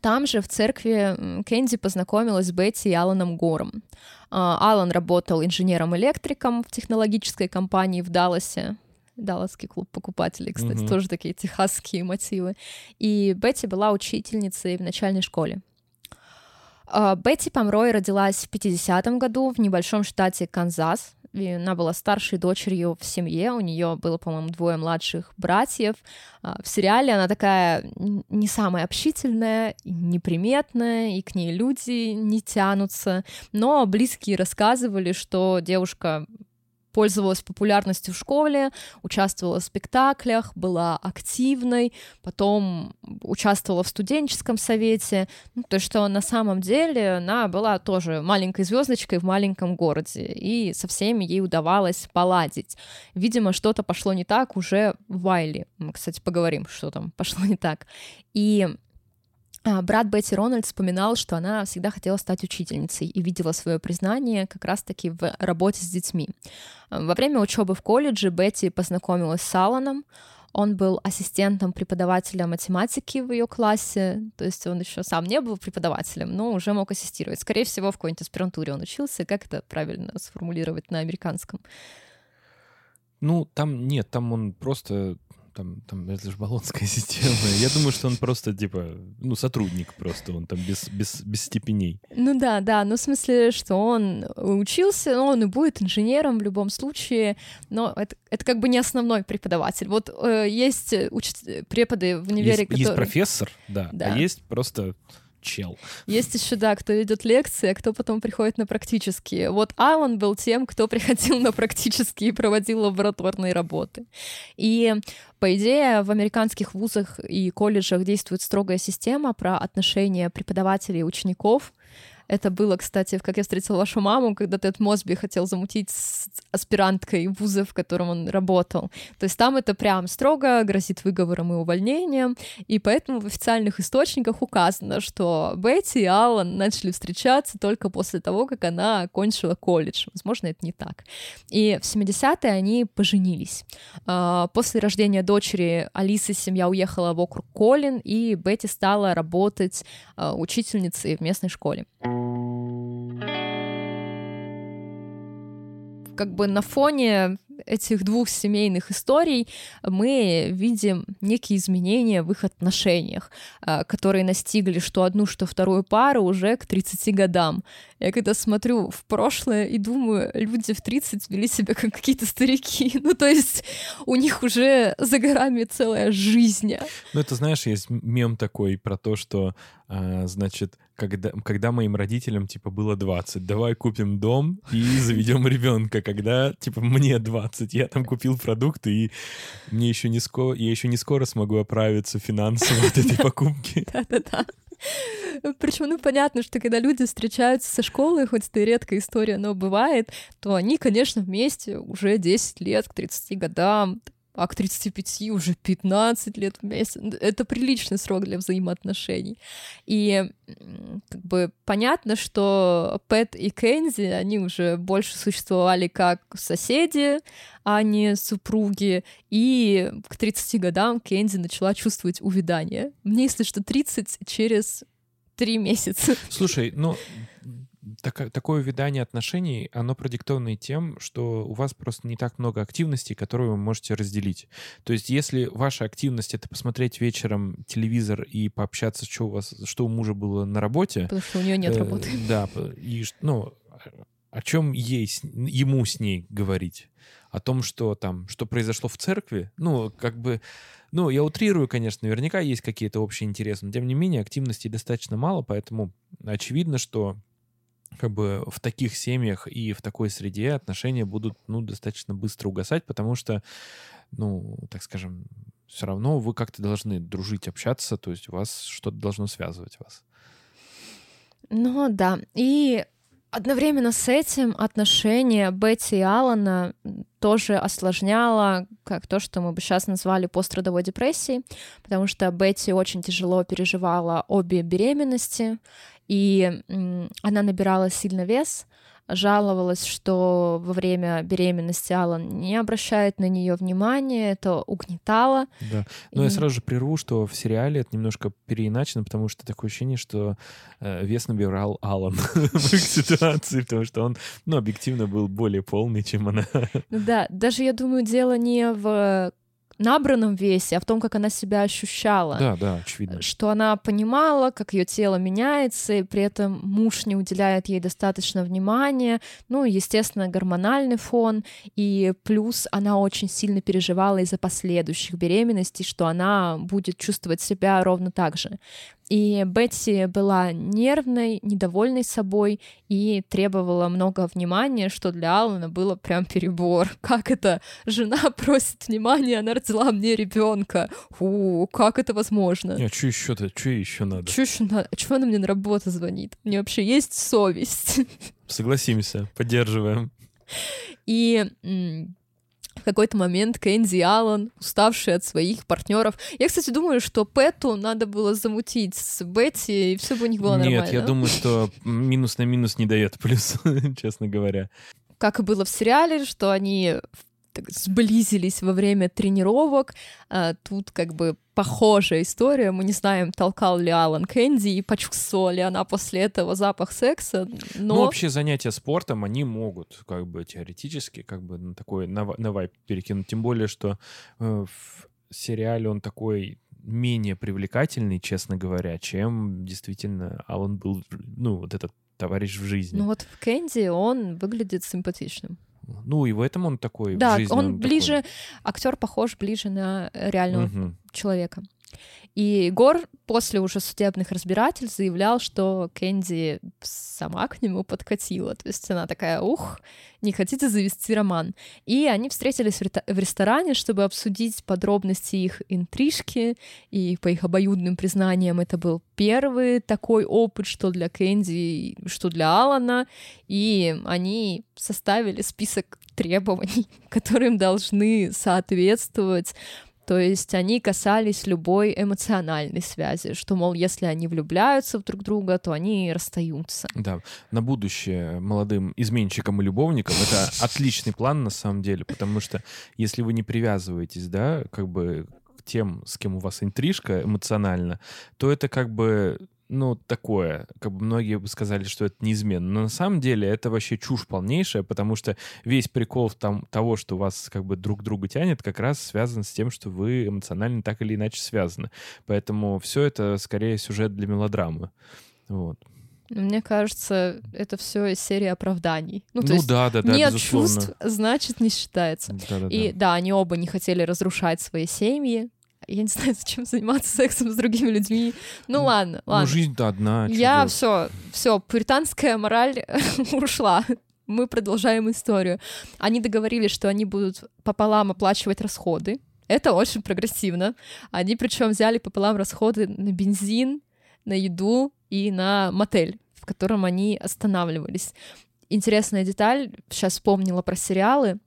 A: там же в церкви Кэнди познакомилась с Бетти и Аланом Гором. А, Алан работал инженером-электриком в технологической компании в Далласе. Далласский клуб покупателей, кстати, mm-hmm. тоже такие техасские мотивы. И Бетти была учительницей в начальной школе. А, Бетти Помрой родилась в 50-м году в небольшом штате Канзас, и она была старшей дочерью в семье, у нее было, по-моему, двое младших братьев. А, в сериале она такая не самая общительная, неприметная, и к ней люди не тянутся, но близкие рассказывали, что девушка пользовалась популярностью в школе, участвовала в спектаклях, была активной, потом участвовала в студенческом совете. Ну, то что на самом деле она была тоже маленькой звездочкой в маленьком городе, и со всеми ей удавалось поладить. Видимо, что-то пошло не так уже в Вайли. Мы, кстати, поговорим, что там пошло не так. И брат Бетти Рональд вспоминал, что она всегда хотела стать учительницей и видела свое признание как раз-таки в работе с детьми. А, во время учебы в колледже Бетти познакомилась с Алланом, он был ассистентом преподавателя математики в ее классе, то есть он еще сам не был преподавателем, но уже мог ассистировать. Скорее всего, в какой-нибудь аспирантуре он учился. Как это правильно сформулировать на американском?
C: Ну, там нет, там он просто там, там это же баллонская (laughs) система. Я думаю, что он просто, типа, ну, сотрудник просто, он там без, без, без степеней.
A: Ну да, да, ну в смысле, что он учился, но он и будет инженером в любом случае, но это, это как бы не основной преподаватель. Вот э, есть уч... преподы в универе,
C: есть, которые... Есть профессор, да, да, а есть просто чел.
A: Есть еще, да, кто ведет лекции, а кто потом приходит на практические. Вот Алан был тем, кто приходил на практические и проводил лабораторные работы. И, по идее, в американских вузах и колледжах действует строгая система про отношения преподавателей и учеников, это было, кстати, как я встретила вашу маму, когда Тед Мосби хотел замутить с аспиранткой вуза, в котором он работал. То есть там это прям строго грозит выговором и увольнением, и поэтому в официальных источниках указано, что Бетти и Аллан начали встречаться только после того, как она окончила колледж. Возможно, это не так. И в 70-е они поженились. А, после рождения дочери Алисы семья уехала в округ Колин, и Бетти стала работать а, учительницей в местной школе. Как бы на фоне этих двух семейных историй мы видим некие изменения в их отношениях, а, которые настигли что одну, что вторую пару уже к 30 годам. Я когда смотрю в прошлое и думаю, люди в 30 вели себя как какие-то старики. (laughs) Ну, то есть у них уже за горами целая жизнь.
C: Ну, это, знаешь, есть мем такой про то, что, а, значит, когда, когда моим родителям, типа, было 20, давай купим дом и (laughs) заведем ребенка, когда, типа, мне 20, я там купил продукты, и мне еще не скоро, я еще не скоро смогу оправиться финансово от этой покупки. (laughs)
A: Да-да-да. Причем, ну, понятно, что когда люди встречаются со школы, хоть это и редкая история, но бывает, то они, конечно, вместе уже 10 лет, к 30 годам, а к 35 уже 15 лет вместе. Это приличный срок для взаимоотношений. И как бы понятно, что Пэт и Кензи, они уже больше существовали как соседи, а не супруги. И к 30 годам Кензи начала чувствовать увядание. Мне, если что, 30 через три месяца.
C: Слушай, ну, так, такое видание отношений, оно продиктовано тем, что у вас просто не так много активностей, которые вы можете разделить. То есть если ваша активность — это посмотреть вечером телевизор и пообщаться, что у вас, что у мужа было на работе...
A: Потому что у нее нет э, работы. (laughs)
C: Да, и, ну, о чем ей, ему с ней говорить? О том, что там, что произошло в церкви? Ну, как бы... Ну, я утрирую, конечно, наверняка есть какие-то общие интересы, но тем не менее активностей достаточно мало, поэтому очевидно, что как бы в таких семьях и в такой среде отношения будут, ну, достаточно быстро угасать, потому что, ну, так скажем, все равно вы как-то должны дружить, общаться, то есть у вас что-то должно связывать вас.
A: Ну, да. И одновременно с этим отношения Бетти и Алана тоже осложняло, как то, что мы бы сейчас назвали пострадовой депрессией, потому что Бетти очень тяжело переживала обе беременности, и она набирала сильно вес, жаловалась, что во время беременности Алан не обращает на нее внимания, это угнетало.
C: Да. Но и... я сразу же прерву, что в сериале это немножко переиначено, потому что такое ощущение, что э, вес набирал Алан (laughs) в их ситуации, потому что он, ну, объективно был более полный, чем она.
A: Да, даже, я думаю, дело не в набранном весе, а в том, как она себя ощущала.
C: Да, да, очевидно.
A: Что она понимала, как ее тело меняется, и при этом муж не уделяет ей достаточно внимания. Ну, естественно, гормональный фон. И плюс она очень сильно переживала из-за последующих беременностей, что она будет чувствовать себя ровно так же. И Бетси была нервной, недовольной собой и требовала много внимания, что для Алана было прям перебор. (laughs) Как это? Жена просит внимания, она родила мне ребенка. Фу, как это возможно?
C: А что еще-то? Что еще надо?
A: Что еще надо? Чего она мне на работу звонит? У нее вообще есть совесть?
C: Согласимся, поддерживаем.
A: И в какой-то момент Кэнди и Аллан, уставшие от своих партнеров. Я, кстати, думаю, что Пэту надо было замутить с Бетти, и все бы у них было
C: Нет,
A: нормально.
C: Нет, я думаю, что минус на минус не дает плюс, (laughs) честно говоря.
A: Как и было в сериале, что они сблизились во время тренировок. А, тут как бы похожая история. Мы не знаем, толкал ли Алан Кэнди и почувствовала ли она после этого запах секса. Но...
C: Ну, вообще занятия спортом, они могут как бы теоретически как бы на такой на, на вайп перекинуть. Тем более, что э, в сериале он такой менее привлекательный, честно говоря, чем действительно Алан был, ну, вот этот товарищ в жизни.
A: Ну вот в Кэнди он выглядит симпатичным.
C: Ну, и в этом он такой.
A: Да, он, он ближе, такой... актер похож ближе на реального угу. человека. И Гор после уже судебных разбирательств заявлял, что Кэнди сама к нему подкатила. То есть она такая, ух, не хотите завести роман. И они встретились в ресторане, чтобы обсудить подробности их интрижки. И по их обоюдным признаниям это был первый такой опыт, что для Кэнди, что для Алана. И они составили список требований, (laughs) которым должны соответствовать то есть они касались любой эмоциональной связи, что, мол, если они влюбляются в друг друга, то они расстаются.
C: Да, на будущее молодым изменщикам и любовникам это (laughs) отличный план на самом деле, потому что если вы не привязываетесь, да, как бы к тем, с кем у вас интрижка эмоционально, то это как бы ну, такое. Как бы многие бы сказали, что это неизменно. Но на самом деле это вообще чушь полнейшая, потому что весь прикол там, того, что вас как бы друг друга тянет, как раз связан с тем, что вы эмоционально так или иначе связаны. Поэтому все это скорее сюжет для мелодрамы. Вот.
A: Мне кажется, это все из серии оправданий.
C: Ну, то ну есть да, да, да,
A: нет
C: безусловно.
A: чувств, значит, не считается. Да, да, и да. да, они оба не хотели разрушать свои семьи, я не (laughs) знаю, зачем заниматься сексом с другими людьми. Ну ладно, ладно. Ну,
C: жизнь-то одна.
A: Я все, все, пуританская мораль (laughs) ушла. Мы продолжаем историю. Они договорились, что они будут пополам оплачивать расходы. Это очень прогрессивно. Они причем взяли пополам расходы на бензин, на еду и на мотель, в котором они останавливались. Интересная деталь, сейчас вспомнила про сериалы.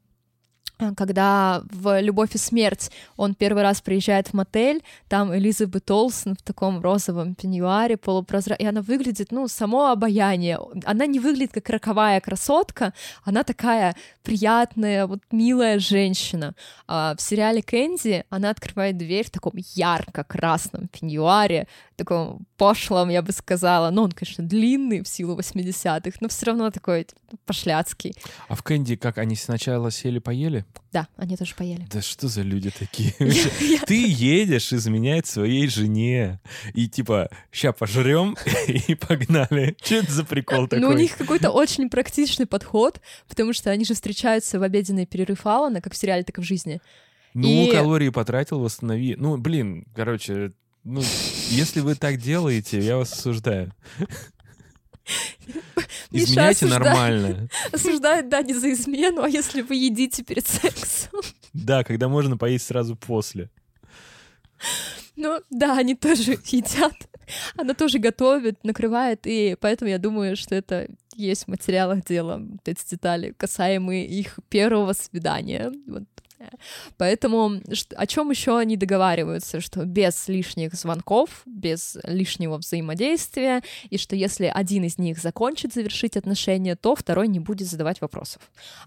A: Э, когда в «Любовь и смерть» он первый раз приезжает в мотель, там Элизабет Олсен в таком розовом пеньюаре полупрозрачном, и она выглядит, ну, само обаяние. Она не выглядит как роковая красотка, она такая приятная, вот милая женщина. А в сериале «Кэнди» она открывает дверь в таком ярко-красном пеньюаре, таком пошлом, я бы сказала. Ну, он, конечно, длинный в силу 80-х, но все равно такой пошляцкий.
C: А в Кэнди как, они сначала сели-поели?
A: Да, они тоже поели.
C: Да что за люди такие? (laughs) (laughs) Ты едешь изменять своей жене, и типа, ща пожрем (laughs) и погнали. Что это за прикол такой?
A: Ну, у них какой-то очень практичный подход, потому что они же встречаются в обеденный перерыв Алана, как в сериале, так и в жизни.
C: Ну, и... калории потратил, восстанови. Ну, блин, короче, ну, если вы так делаете, я вас осуждаю. Изменяйте нормально.
A: Осуждают, да, не за измену, а если вы едите перед сексом.
C: Да, когда можно поесть сразу после.
A: Ну, да, они тоже (laughs) едят. Она тоже готовит, накрывает, и поэтому я думаю, что это есть в материалах дела, эти детали, касаемые их первого свидания. Вот Поэтому о чем еще они договариваются, что без лишних звонков, без лишнего взаимодействия, и что если один из них закончит завершить отношения, то второй не будет задавать вопросов,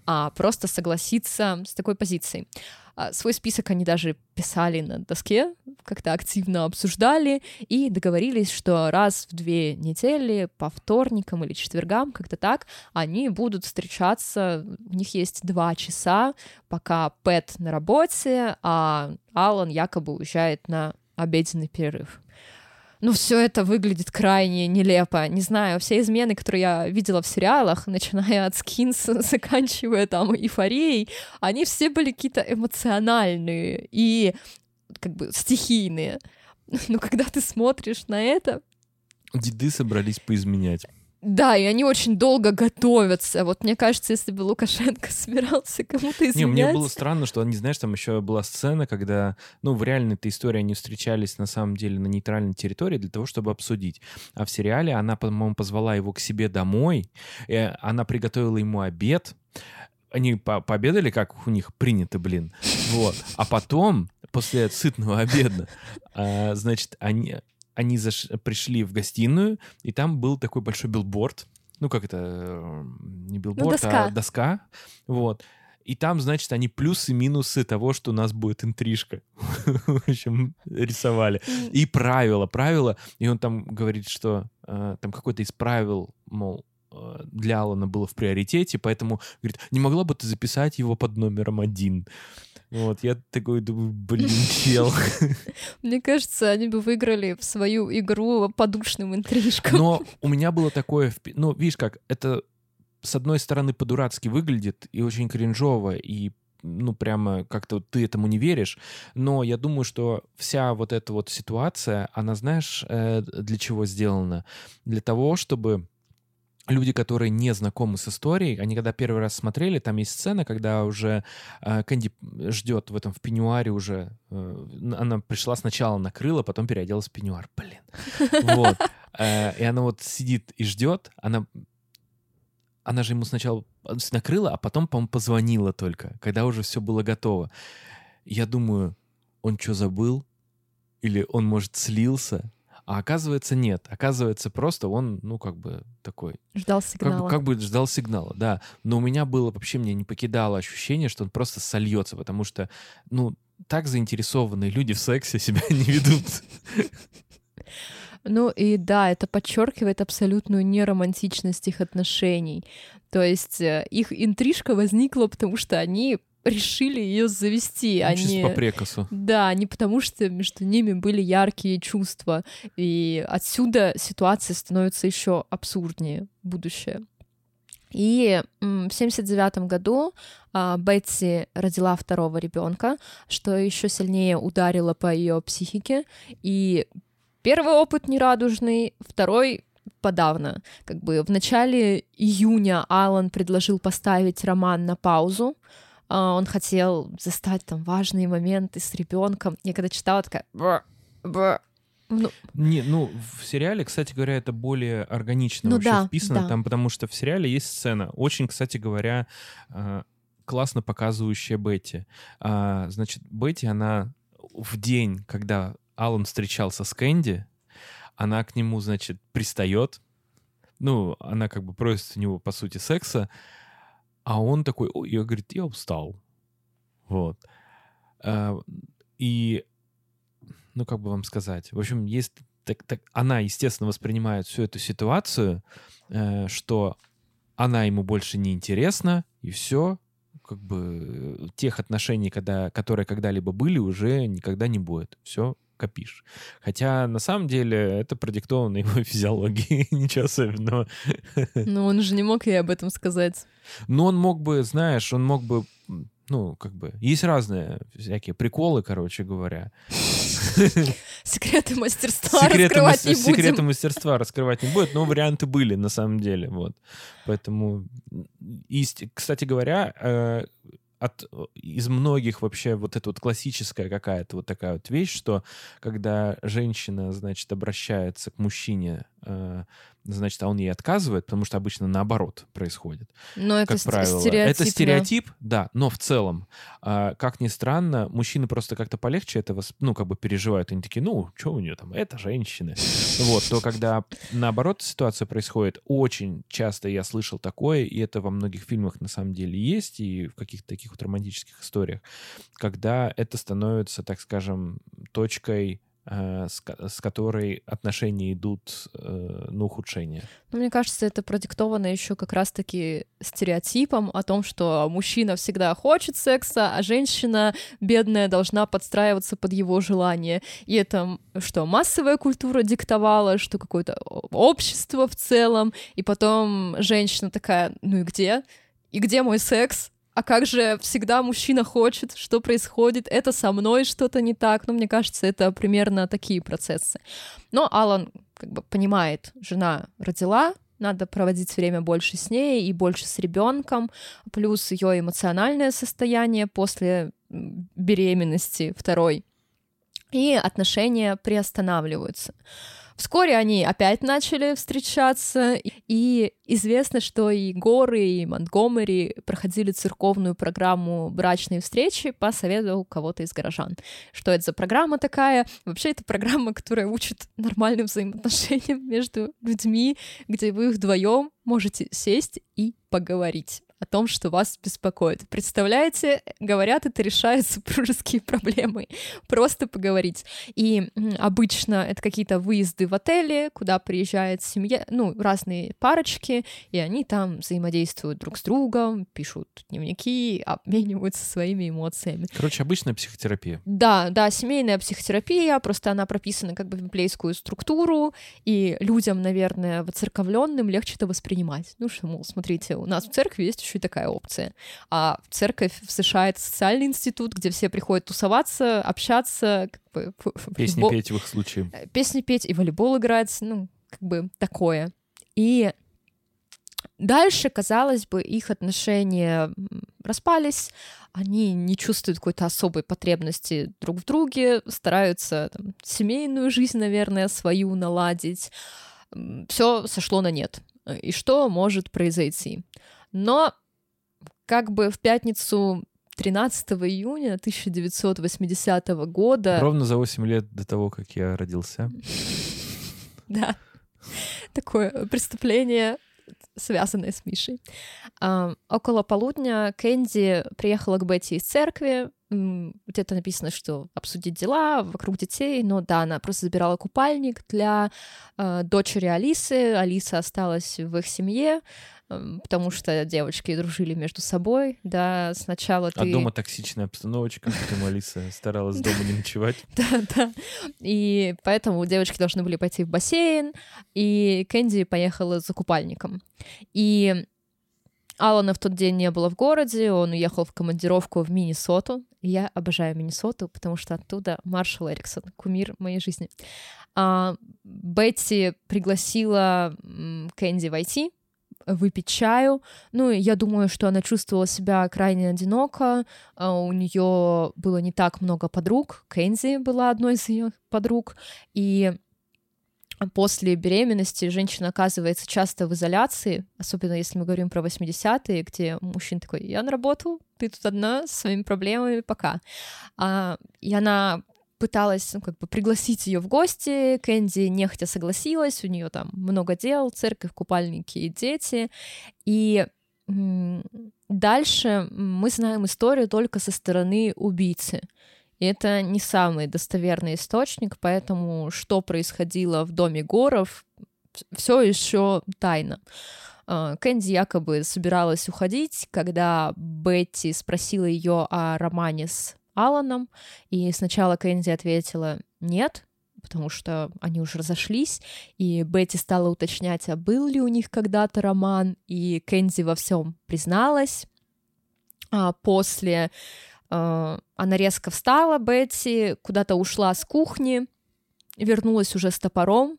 A: а просто согласиться с такой позицией. А, свой список они даже писали на доске, как-то активно обсуждали и договорились, что раз в две недели по вторникам или четвергам, как-то так, они будут встречаться, у них есть два часа, пока Пэт на работе, а Алан якобы уезжает на обеденный перерыв ну, все это выглядит крайне нелепо. Не знаю, все измены, которые я видела в сериалах, (laughs) начиная от Скинс, (laughs) заканчивая там эйфорией, они все были какие-то эмоциональные и как бы стихийные. (laughs) Но когда ты смотришь на это...
C: Деды собрались поизменять.
A: Да, и они очень долго готовятся. Вот мне кажется, если бы Лукашенко (laughs) собирался кому-то изменять... Не,
C: мне было странно, что, не знаешь, там еще была сцена, когда, ну, в реальной этой истории они встречались, на самом деле, на нейтральной территории для того, чтобы обсудить. А в сериале она, по-моему, позвала его к себе домой, и она приготовила ему обед, они по пообедали, как у них принято, блин. Вот. А потом, после сытного обеда, а, значит, они, они заш... пришли в гостиную, и там был такой большой билборд. Ну, как это? Не билборд, ну, доска. а доска. Вот. И там, значит, они плюсы и минусы того, что у нас будет интрижка. (laughs) В общем, рисовали. И правила, правила. И он там говорит, что э, там какой-то из правил, мол, э, для Алана было в приоритете, поэтому, говорит, не могла бы ты записать его под номером один? Вот, я такой думаю, блин, (laughs) чел. (laughs)
A: Мне кажется, они бы выиграли в свою игру подушным интрижкам.
C: Но (laughs) у меня было такое... Ну, видишь как, это с одной стороны по-дурацки выглядит и очень кринжово, и ну, прямо как-то ты этому не веришь. Но я думаю, что вся вот эта вот ситуация, она, знаешь, э, для чего сделана? Для того, чтобы люди, которые не знакомы с историей, они когда первый раз смотрели, там есть сцена, когда уже э, Кэнди ждет в этом в пеньюаре уже. Э, она пришла сначала накрыла, потом переоделась в пеньюар. Блин. (laughs) Вот. Э, и она вот сидит и ждет. Она она же ему сначала накрыла, а потом, по-моему, позвонила только, когда уже все было готово. Я думаю, он что забыл? Или он, может, слился? А оказывается, нет. Оказывается, просто он, ну, как бы такой...
A: Ждал сигнала.
C: Как, как бы ждал сигнала, да. Но у меня было вообще, мне не покидало ощущение, что он просто сольется, потому что, ну, так заинтересованные люди в сексе себя (laughs) не ведут.
A: Ну и да, это подчеркивает абсолютную неромантичность их отношений. То есть э, их интрижка возникла, потому что они решили ее завести.
C: Ну,
A: они...
C: по прекосу.
A: Да, не потому что между ними были яркие чувства. И отсюда ситуация становится еще абсурднее будущее. И в 79 году а, Бетси родила второго ребенка, что еще сильнее ударило по ее психике. И первый опыт нерадужный, второй подавно. Как бы в начале июня Алан предложил поставить роман на паузу, а, он хотел застать там важные моменты с ребенком. Я когда читала, такая...
C: Ну, не, ну, в сериале, кстати говоря, это более органично ну, вообще да, вписано, да. там, потому что в сериале есть сцена. Очень, кстати говоря, э, классно показывающая Бетти. А, значит, Бетти, она в день, когда Алан встречался с Кэнди, она к нему, значит, пристает, ну, она как бы просит у него, по сути, секса, а он такой, ой, я, говорит, я устал. Вот. А, и, ну, как бы вам сказать, в общем, есть так, так, она, естественно, воспринимает всю эту ситуацию, э, что она ему больше не интересна, и все, как бы тех отношений, когда, которые когда-либо были, уже никогда не будет. Все, копишь. Хотя на самом деле это продиктовано его (laughs) физиологией, ничего особенного. (laughs)
A: Но он же не мог ей об этом сказать.
C: Но он мог бы, знаешь, он мог бы, ну, как бы, есть разные всякие приколы, короче говоря. (laughs)
A: Секреты мастерства секреты раскрывать не будем.
C: Секреты мастерства раскрывать не будет, но варианты были на самом деле, вот. Поэтому, и, кстати говоря, э, от, из многих вообще вот эта вот классическая какая-то вот такая вот вещь, что когда женщина, значит, обращается к мужчине э, значит, а он ей отказывает, потому что обычно наоборот происходит.
A: Но это
C: как правило.
A: стереотип.
C: Это стереотип, да, но в целом, а, как ни странно, мужчины просто как-то полегче этого, ну, как бы переживают. Они такие, ну, что у нее там, это женщины. Вот, то когда наоборот ситуация происходит, очень часто я слышал такое, и это во многих фильмах на самом деле есть, и в каких-то таких вот романтических историях, когда это становится, так скажем, точкой с, с которой отношения идут э, на ухудшение.
A: Ну, мне кажется, это продиктовано еще как раз-таки стереотипом о том, что мужчина всегда хочет секса, а женщина бедная должна подстраиваться под его желание. И это что массовая культура диктовала, что какое-то общество в целом, и потом женщина такая, ну и где? И где мой секс? А как же всегда мужчина хочет, что происходит, это со мной что-то не так. Ну, мне кажется, это примерно такие процессы. Но Алан как бы понимает, жена родила, надо проводить время больше с ней и больше с ребенком, плюс ее эмоциональное состояние после беременности второй. И отношения приостанавливаются. Вскоре они опять начали встречаться, и известно, что и Горы, и Монтгомери проходили церковную программу брачной встречи по совету кого-то из горожан. Что это за программа такая? Вообще, это программа, которая учит нормальным взаимоотношениям между людьми, где вы вдвоем можете сесть и поговорить о том, что вас беспокоит. Представляете, говорят, это решает (laughs) супружеские проблемы. Просто поговорить. И обычно это какие-то выезды в отели, куда приезжает семья, ну, разные парочки, и они там взаимодействуют друг с другом, пишут дневники, обмениваются своими эмоциями.
C: Короче, обычная психотерапия.
A: Да, да, семейная психотерапия, просто она прописана как бы в библейскую структуру, и людям, наверное, воцерковленным легче это воспринимать. Ну что, мол, смотрите, у нас в церкви есть еще и такая опция. А церковь в США — это социальный институт, где все приходят тусоваться, общаться, как бы...
C: Песни футбол... петь в их случае.
A: Э, песни петь и волейбол играть, ну, как бы такое. И Дальше, казалось бы, их отношения распались, они не чувствуют какой-то особой потребности друг в друге, стараются там, семейную жизнь, наверное, свою наладить. Все сошло на нет. И что может произойти? Но как бы в пятницу 13 июня 1980 года...
C: Ровно за 8 лет до того, как я родился. (laughs)
A: Да. Такое преступление, связанное с Мишей. Около полудня Кэнди приехала к Бетти из церкви. Где-то написано, что обсудить дела вокруг детей, но да, она просто забирала купальник для а, дочери Алисы. Алиса осталась в их семье потому что девочки дружили между собой, да, сначала
C: а ты... А дома токсичная обстановочка, поэтому Алиса старалась дома не ночевать. (laughs)
A: Да, да, и поэтому девочки должны были пойти в бассейн, и Кэнди поехала за купальником. И Алана в тот день не было в городе, он уехал в командировку в Миннесоту. Я обожаю Миннесоту, потому что оттуда Маршал Эриксон, кумир моей жизни. А, Бетти пригласила Кэнди войти, выпить чаю. Ну, я думаю, что она чувствовала себя крайне одиноко. А, у нее было не так много подруг. Кэнзи была одной из ее подруг. И после беременности женщина оказывается часто в изоляции, особенно если мы говорим про 80-е, где мужчина такой, я на работу, ты тут одна со своими проблемами, пока. А, и она пыталась ну, как бы пригласить ее в гости, Кэнди нехотя согласилась, у нее там много дел, церковь, купальники и дети, и дальше мы знаем историю только со стороны убийцы. И это не самый достоверный источник, поэтому что происходило в доме Горов, все еще тайна. А, Кэнди якобы собиралась уходить, когда Бетти спросила ее о романе с Аланом, и сначала Кэнди ответила «нет», потому что они уже разошлись, и Бетти стала уточнять, а был ли у них когда-то роман, и Кэнди во всем призналась. А после она резко встала, Бетти куда-то ушла с кухни, вернулась уже с топором,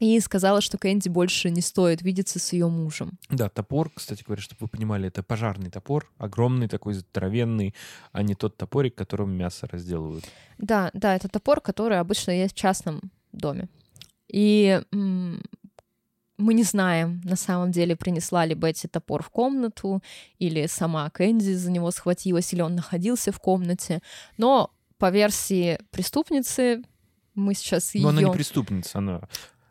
A: и сказала, что Кэнди больше не стоит видеться с ее мужем.
C: Да, топор, кстати говоря, чтобы вы понимали, это пожарный топор, огромный такой здоровенный, а не тот топорик, которым мясо разделывают.
A: Да, да, это топор, который обычно есть в частном доме. И мы не знаем, на самом деле, принесла ли Бетти топор в комнату, или сама Кэнди за него схватилась, или он находился в комнате. Но по версии преступницы мы сейчас ее...
C: Но она не преступница, она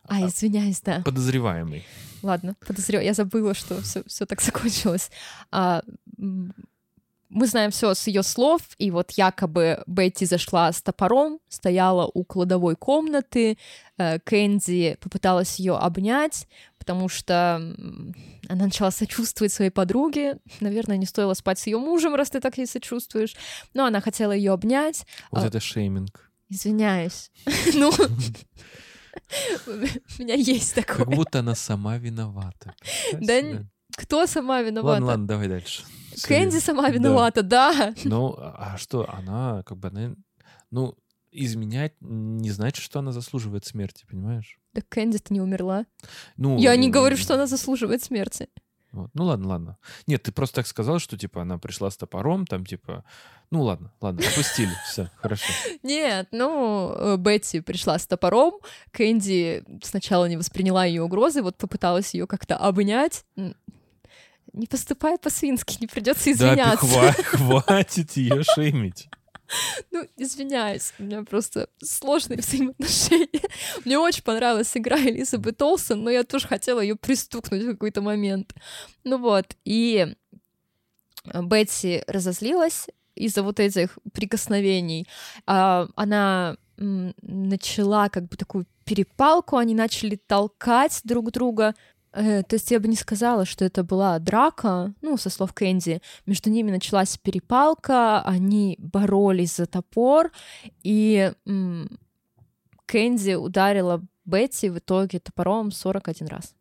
A: а, извиняюсь, да.
C: Подозреваемый.
A: Ладно, подозреваю. Я забыла, что все, все так закончилось. А, мы знаем все с ее слов, и вот якобы Бетти зашла с топором, стояла у кладовой комнаты, э, Кэнди попыталась ее обнять, потому что она начала сочувствовать своей подруге. Наверное, не стоило спать с ее мужем, раз ты так ей сочувствуешь. Но она хотела ее обнять.
C: Вот а... это шейминг.
A: Извиняюсь. (laughs) Ну, (laughs) У меня есть такое.
C: Как будто она сама виновата.
A: Да кто сама виновата?
C: Ладно, ладно, давай дальше.
A: Кэнди сама виновата, да.
C: Ну, а что, она как бы, она, ну, изменять не значит, что она заслуживает смерти, понимаешь?
A: Да Кэнди-то не умерла. Ну, Я не говорю, что она заслуживает смерти.
C: Вот. Ну ладно, ладно. Нет, ты просто так сказал, что типа она пришла с топором, там типа, ну ладно, ладно, опустили, (laughs) все, хорошо.
A: Нет, ну э, Бетти пришла с топором, Кэнди сначала не восприняла ее угрозы, вот попыталась ее как-то обнять. Не поступай по-свински, не придется извиняться.
C: Да, хватит ее (laughs) шеймить.
A: Ну, извиняюсь, у меня просто сложные взаимоотношения. Мне очень понравилась игра Элизабет Олсен, но я тоже хотела ее пристукнуть в какой-то момент. Ну вот, и Бетси разозлилась из-за вот этих прикосновений. А, она начала как бы такую перепалку, они начали толкать друг друга. Э, то есть я бы не сказала, что это была драка, ну, со слов Кэнди. Между ними началась перепалка, они боролись за топор, и м- Кэнди ударила Бетти в итоге топором 41 раз.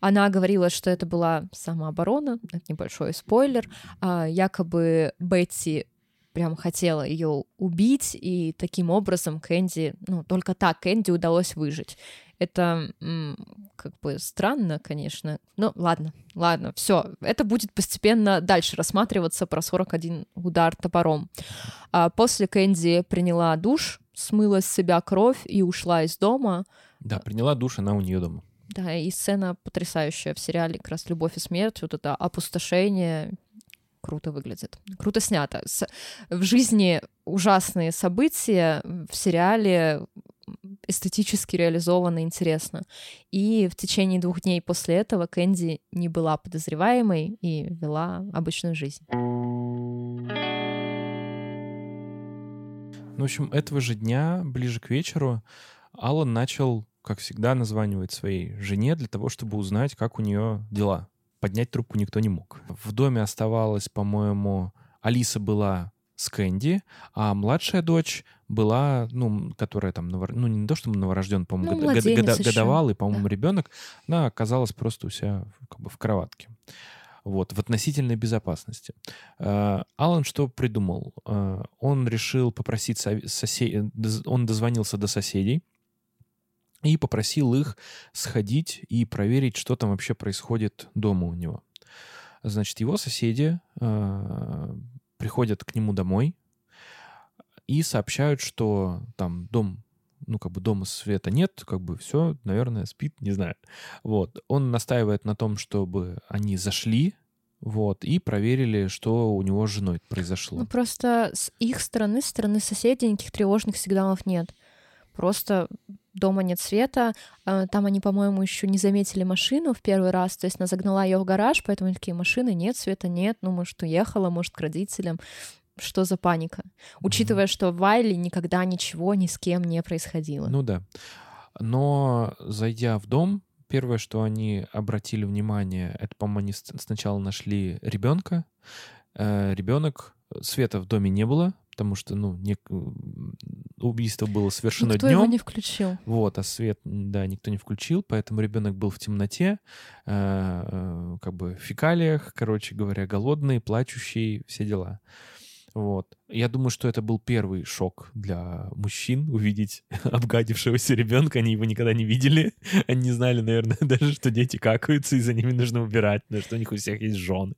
A: Она говорила, что это была самооборона, это небольшой спойлер. А, якобы Бетти прям хотела ее убить, и таким образом Кэнди, ну, только так Кэнди удалось выжить. Это как бы странно, конечно. Но ладно, ладно, все. Это будет постепенно дальше рассматриваться про 41 удар топором. А после Кэнди приняла душ, смыла с себя кровь и ушла из дома.
C: Да, приняла душ, она у нее дома.
A: Да, и сцена потрясающая в сериале как раз «Любовь и смерть», вот это опустошение, круто выглядит. Круто снято. С... В жизни ужасные события, в сериале эстетически реализовано интересно. И в течение двух дней после этого Кэнди не была подозреваемой и вела обычную жизнь.
C: Ну, в общем, этого же дня, ближе к вечеру, Алан начал, как всегда, названивать своей жене для того, чтобы узнать, как у нее дела. Поднять трубку никто не мог. В доме оставалась, по-моему, Алиса была с Кэнди, а младшая дочь была, ну, которая там, ну, не то, что новорожден, по-моему, ну, год... год... годовалый, по-моему, да. ребенок, она оказалась просто у себя как бы в кроватке. Вот, в относительной безопасности. Uh, Алан что придумал? Uh, он решил попросить соседей, он дозвонился до соседей и попросил их сходить и проверить, что там вообще происходит дома у него. Значит, его соседи приходят к нему домой и сообщают, что там дом ну, как бы дома света нет, как бы все, наверное, спит, не знаю. Вот. Он настаивает на том, чтобы они зашли, вот, и проверили, что у него с женой произошло.
A: Ну, просто с их стороны, с стороны соседей никаких тревожных сигналов нет. Просто дома нет света. А, там они, по-моему, еще не заметили машину в первый раз. То есть она загнала ее в гараж, поэтому они такие, машины нет, света нет. Ну, может, уехала, может, к родителям. Что за паника? Учитывая, что в Вайле никогда ничего ни с кем не происходило.
C: Ну да. Но зайдя в дом, первое, что они обратили внимание, это, по-моему, они сначала нашли ребенка. Э, ребенок, света в доме не было, потому что, ну, не, убийство было совершено
A: никто
C: днем.
A: его не включил.
C: Вот, а свет, да, никто не включил, поэтому ребенок был в темноте, э, э, как бы в фекалиях, короче говоря, голодный, плачущий, все дела. Вот. Я думаю, что это был первый шок для мужчин увидеть (laughs) обгадившегося ребенка. Они его никогда не видели. (laughs) Они не знали, наверное, (laughs) даже, что дети какаются, и за ними нужно убирать, потому что у них у всех есть жены.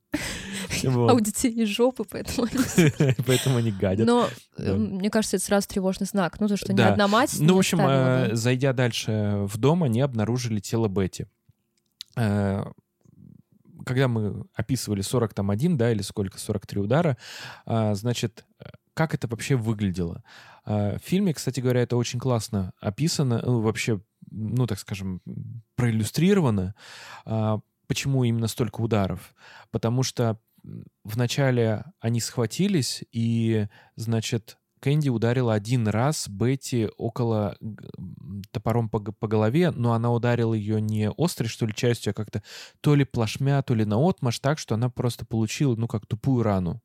C: (laughs)
A: Вот. А у детей есть жопы, поэтому
C: они... (laughs) поэтому они гадят.
A: Но да. мне кажется, это сразу тревожный знак. Ну, то, что да. ни одна мать
C: Ну, в общем, оставила, да. зайдя дальше в дом, они обнаружили тело Бетти э, когда мы описывали 40 там один, да, или сколько, 43 удара, значит, как это вообще выглядело? В фильме, кстати говоря, это очень классно описано, ну, вообще, ну, так скажем, проиллюстрировано. Почему именно столько ударов? Потому что вначале они схватились, и, значит, Кэнди ударила один раз Бетти около топором по, по голове, но она ударила ее не острой, что ли, частью, а как-то то ли плашмя, то ли наотмашь, так, что она просто получила, ну, как тупую рану.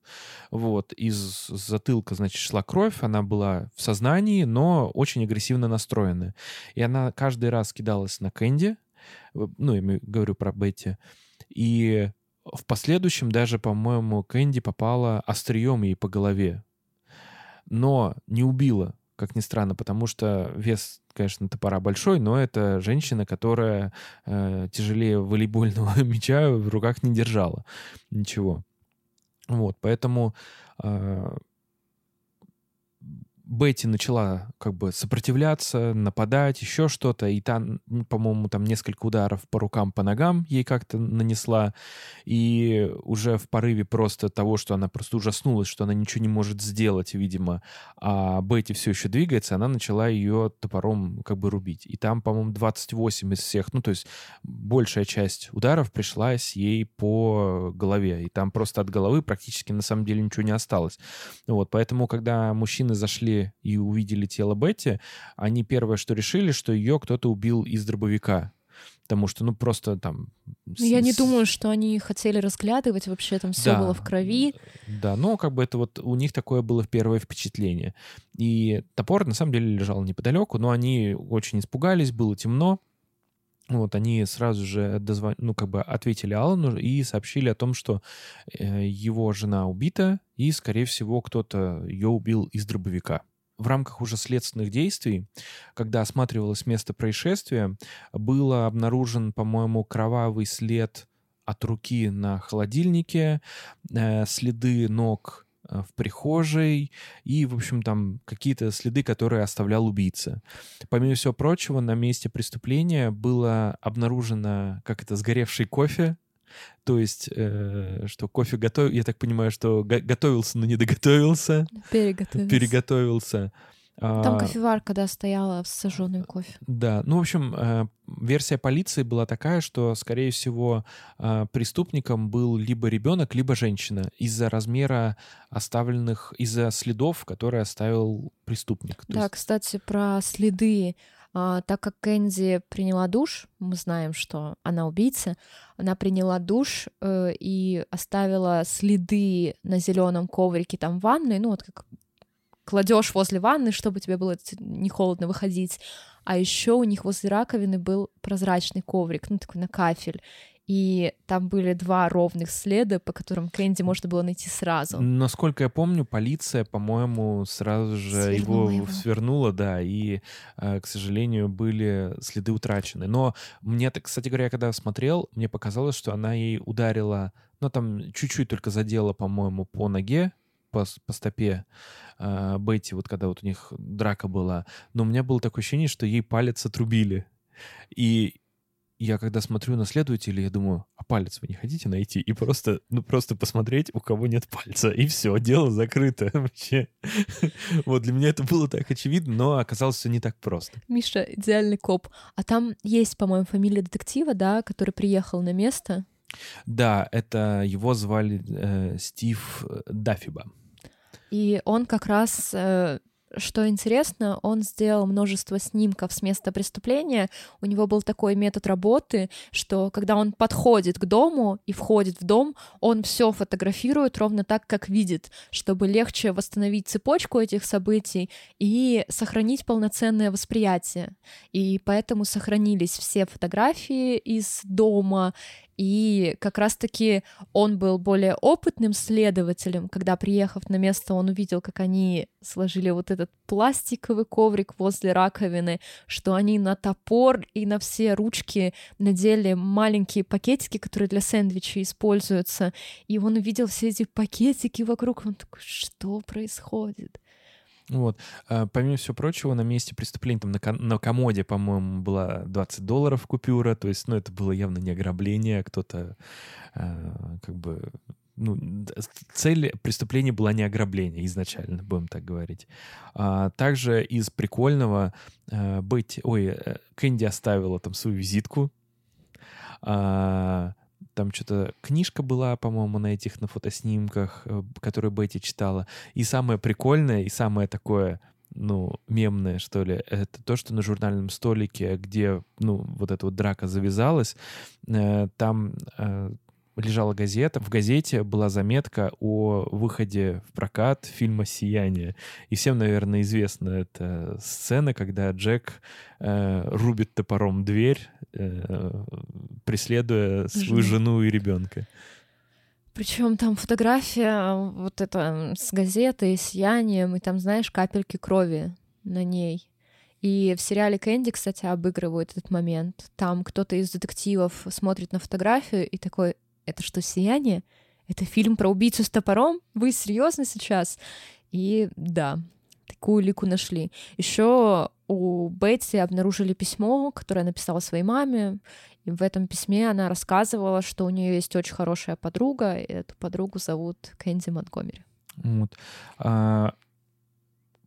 C: Вот. Из затылка, значит, шла кровь, она была в сознании, но очень агрессивно настроенная. И она каждый раз кидалась на Кэнди, ну, я говорю про Бетти, и в последующем даже, по-моему, Кэнди попала острием ей по голове но не убила, как ни странно, потому что вес, конечно, топора большой, но это женщина, которая э, тяжелее волейбольного (laughs) мяча в руках не держала. Ничего. Вот, поэтому э, Бетти начала как бы сопротивляться, нападать, еще что-то, и там, по-моему, там несколько ударов по рукам, по ногам ей как-то нанесла, и уже в порыве просто того, что она просто ужаснулась, что она ничего не может сделать, видимо, а Бетти все еще двигается, она начала ее топором как бы рубить. И там, по-моему, 28 из всех, ну, то есть большая часть ударов пришлась ей по голове, и там просто от головы практически на самом деле ничего не осталось. Вот, поэтому, когда мужчины зашли и увидели тело Бетти, они первое, что решили, что ее кто-то убил из дробовика. Потому что, ну, просто там...
A: Ну, я не думаю, что они хотели разглядывать, вообще там все да, было в крови.
C: Да, но как бы это вот у них такое было первое впечатление. И топор на самом деле лежал неподалеку, но они очень испугались, было темно. Вот, они сразу же дозвон... ну, как бы ответили Алану и сообщили о том, что э, его жена убита, и, скорее всего, кто-то ее убил из дробовика. В рамках уже следственных действий, когда осматривалось место происшествия, был обнаружен, по-моему, кровавый след от руки на холодильнике, э, следы ног в прихожей и, в общем, там какие-то следы, которые оставлял убийца. Помимо всего прочего, на месте преступления было обнаружено, как это, сгоревший кофе, то есть, э, что кофе готовил, я так понимаю, что го- готовился, но не доготовился.
A: Переготовился.
C: Переготовился.
A: Там а, кофеварка, да, стояла с сожженным кофе.
C: Да, ну, в общем, э, версия полиции была такая, что, скорее всего, э, преступником был либо ребенок, либо женщина из-за размера оставленных, из-за следов, которые оставил преступник.
A: То да, есть... кстати, про следы. А, так как Кэнди приняла душ, мы знаем, что она убийца, она приняла душ э, и оставила следы на зеленом коврике там в ванной, ну вот как кладешь возле ванны, чтобы тебе было не холодно выходить. А еще у них возле раковины был прозрачный коврик, ну такой на кафель. И там были два ровных следа, по которым Кэнди можно было найти сразу.
C: Насколько я помню, полиция, по-моему, сразу же свернула его, его свернула, да, и, э, к сожалению, были следы утрачены. Но мне, кстати говоря, когда смотрел, мне показалось, что она ей ударила, ну, там чуть-чуть только задела, по-моему, по ноге, по, по стопе э, Бетти, вот когда вот у них драка была, но у меня было такое ощущение, что ей палец отрубили. И я когда смотрю на следователя, я думаю, а палец вы не хотите найти? И просто, ну, просто посмотреть, у кого нет пальца. И все, дело закрыто (laughs) вообще. Вот для меня это было так очевидно, но оказалось все не так просто.
A: Миша идеальный коп. А там есть, по-моему, фамилия детектива, да, который приехал на место.
C: Да, это его звали э, Стив Даффиба.
A: И он как раз э, что интересно, он сделал множество снимков с места преступления. У него был такой метод работы, что когда он подходит к дому и входит в дом, он все фотографирует ровно так, как видит, чтобы легче восстановить цепочку этих событий и сохранить полноценное восприятие. И поэтому сохранились все фотографии из дома, и как раз-таки он был более опытным следователем, когда, приехав на место, он увидел, как они сложили вот этот пластиковый коврик возле раковины, что они на топор и на все ручки надели маленькие пакетики, которые для сэндвича используются. И он увидел все эти пакетики вокруг, он такой, что происходит?
C: Вот. А, помимо всего прочего, на месте преступления там на, на комоде, по-моему, была 20 долларов купюра, то есть, ну, это было явно не ограбление, а кто-то а, как бы ну, цель преступления была не ограбление изначально, будем так говорить. А, также из прикольного а, быть... Ой, э, Кэнди оставила там свою визитку. А, там что-то книжка была, по-моему, на этих, на фотоснимках, э, которую Бетти читала. И самое прикольное, и самое такое, ну, мемное, что ли, это то, что на журнальном столике, где, ну, вот эта вот драка завязалась, э, там э, лежала газета. В газете была заметка о выходе в прокат фильма «Сияние». И всем, наверное, известна эта сцена, когда Джек э, рубит топором дверь, преследуя свою жену и ребенка.
A: Причем там фотография вот это с газетой, сиянием, и там, знаешь, капельки крови на ней. И в сериале Кэнди, кстати, обыгрывают этот момент. Там кто-то из детективов смотрит на фотографию и такой, это что, «Сияние»? Это фильм про убийцу с топором? Вы серьезно сейчас? И да, такую лику нашли. Еще у Бетси обнаружили письмо, которое написала своей маме. И в этом письме она рассказывала, что у нее есть очень хорошая подруга, и эту подругу зовут Кэнди Монтгомери.
C: Вот. А,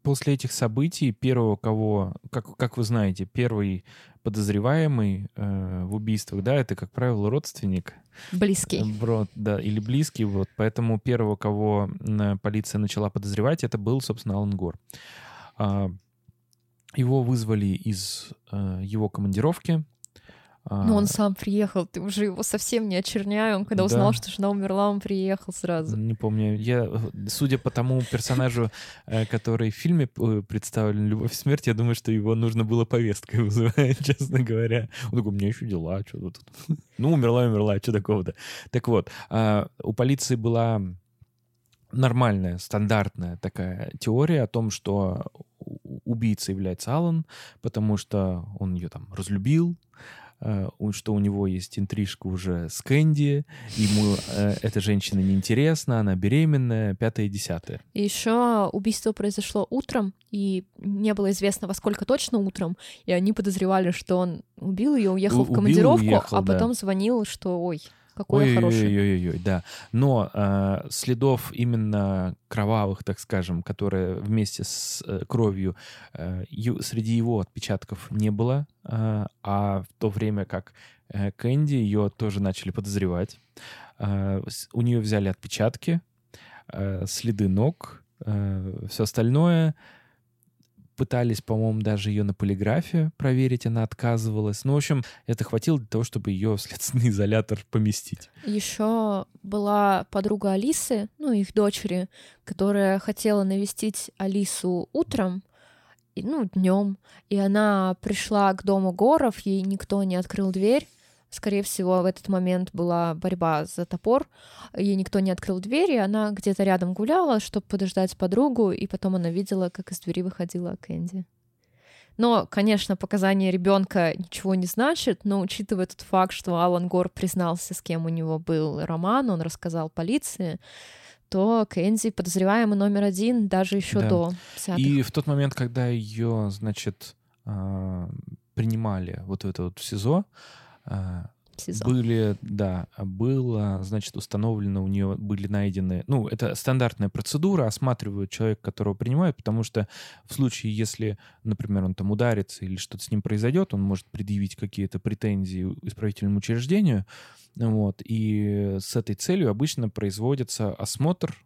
C: после этих событий первого, кого, как, как вы знаете, первый подозреваемый э, в убийствах, да, это, как правило, родственник.
A: Близкий.
C: Брод, да, или близкий, вот. Поэтому первого, кого полиция начала подозревать, это был, собственно, Алан Гор. А, его вызвали из э, его командировки,
A: ну, он сам приехал, ты уже его совсем не очерняй. Он когда узнал, да. что жена умерла, он приехал сразу.
C: Не помню. Я, судя по тому персонажу, э, который в фильме э, представлен «Любовь и смерть», я думаю, что его нужно было повесткой вызывать, (laughs) честно говоря. Он такой, у меня еще дела, что тут. (laughs) Ну, умерла, умерла, что такого-то. Так вот, а, у полиции была нормальная, стандартная такая теория о том, что убийцей является Алан, потому что он ее там разлюбил, Э, что у него есть интрижка уже с Кэнди, ему э, эта женщина неинтересна, она беременная, пятое и десятое.
A: Еще убийство произошло утром, и не было известно, во сколько точно утром, и они подозревали, что он убил ее, уехал У- в командировку, уехал, а потом да. звонил, что ой, какой ой, хороший.
C: Ой-ой-ой, да. Но э, следов именно кровавых, так скажем, которые вместе с э, кровью э, ю, среди его отпечатков не было, э, а в то время как э, Кэнди ее тоже начали подозревать. Э, у нее взяли отпечатки, э, следы ног, э, все остальное — пытались, по-моему, даже ее на полиграфе проверить, она отказывалась. Ну, в общем, это хватило для того, чтобы ее в следственный изолятор поместить.
A: Еще была подруга Алисы, ну, их дочери, которая хотела навестить Алису утром, ну, днем, и она пришла к дому Горов, ей никто не открыл дверь, Скорее всего, в этот момент была борьба за топор. Ей никто не открыл дверь, и она где-то рядом гуляла, чтобы подождать подругу, и потом она видела, как из двери выходила Кэнди. Но, конечно, показания ребенка ничего не значит, но учитывая тот факт, что Алан Гор признался, с кем у него был роман, он рассказал полиции, то Кэнди подозреваемый номер один даже еще
C: Да.
A: до взятых.
C: И в тот момент, когда ее, значит, а, принимали вот в это вот в СИЗО,
A: СИЗО.
C: были, да, было, значит, установлено у нее, были найдены, ну, это стандартная процедура, осматривают человека, которого принимают, потому что в случае, если, например, он там ударится или что-то с ним произойдет, он может предъявить какие-то претензии исправительному учреждению, вот, и с этой целью обычно производится осмотр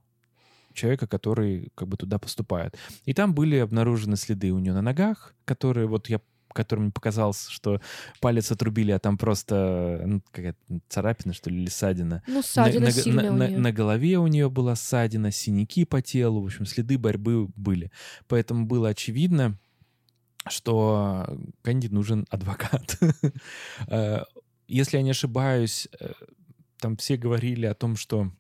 C: человека, который как бы туда поступает. И там были обнаружены следы у нее на ногах, которые вот я которым показалось, что палец отрубили, а там просто ну, какая-то царапина, что ли, или ссадина.
A: Ну, ссадина
C: на,
A: сильная
C: на-
A: у
C: на-
A: неё.
C: на голове у нее была ссадина, синяки по телу, в общем, следы борьбы были. Поэтому было очевидно, что Кэнди нужен адвокат. (laughs) Э, Если я не ошибаюсь, э, там все говорили о том, что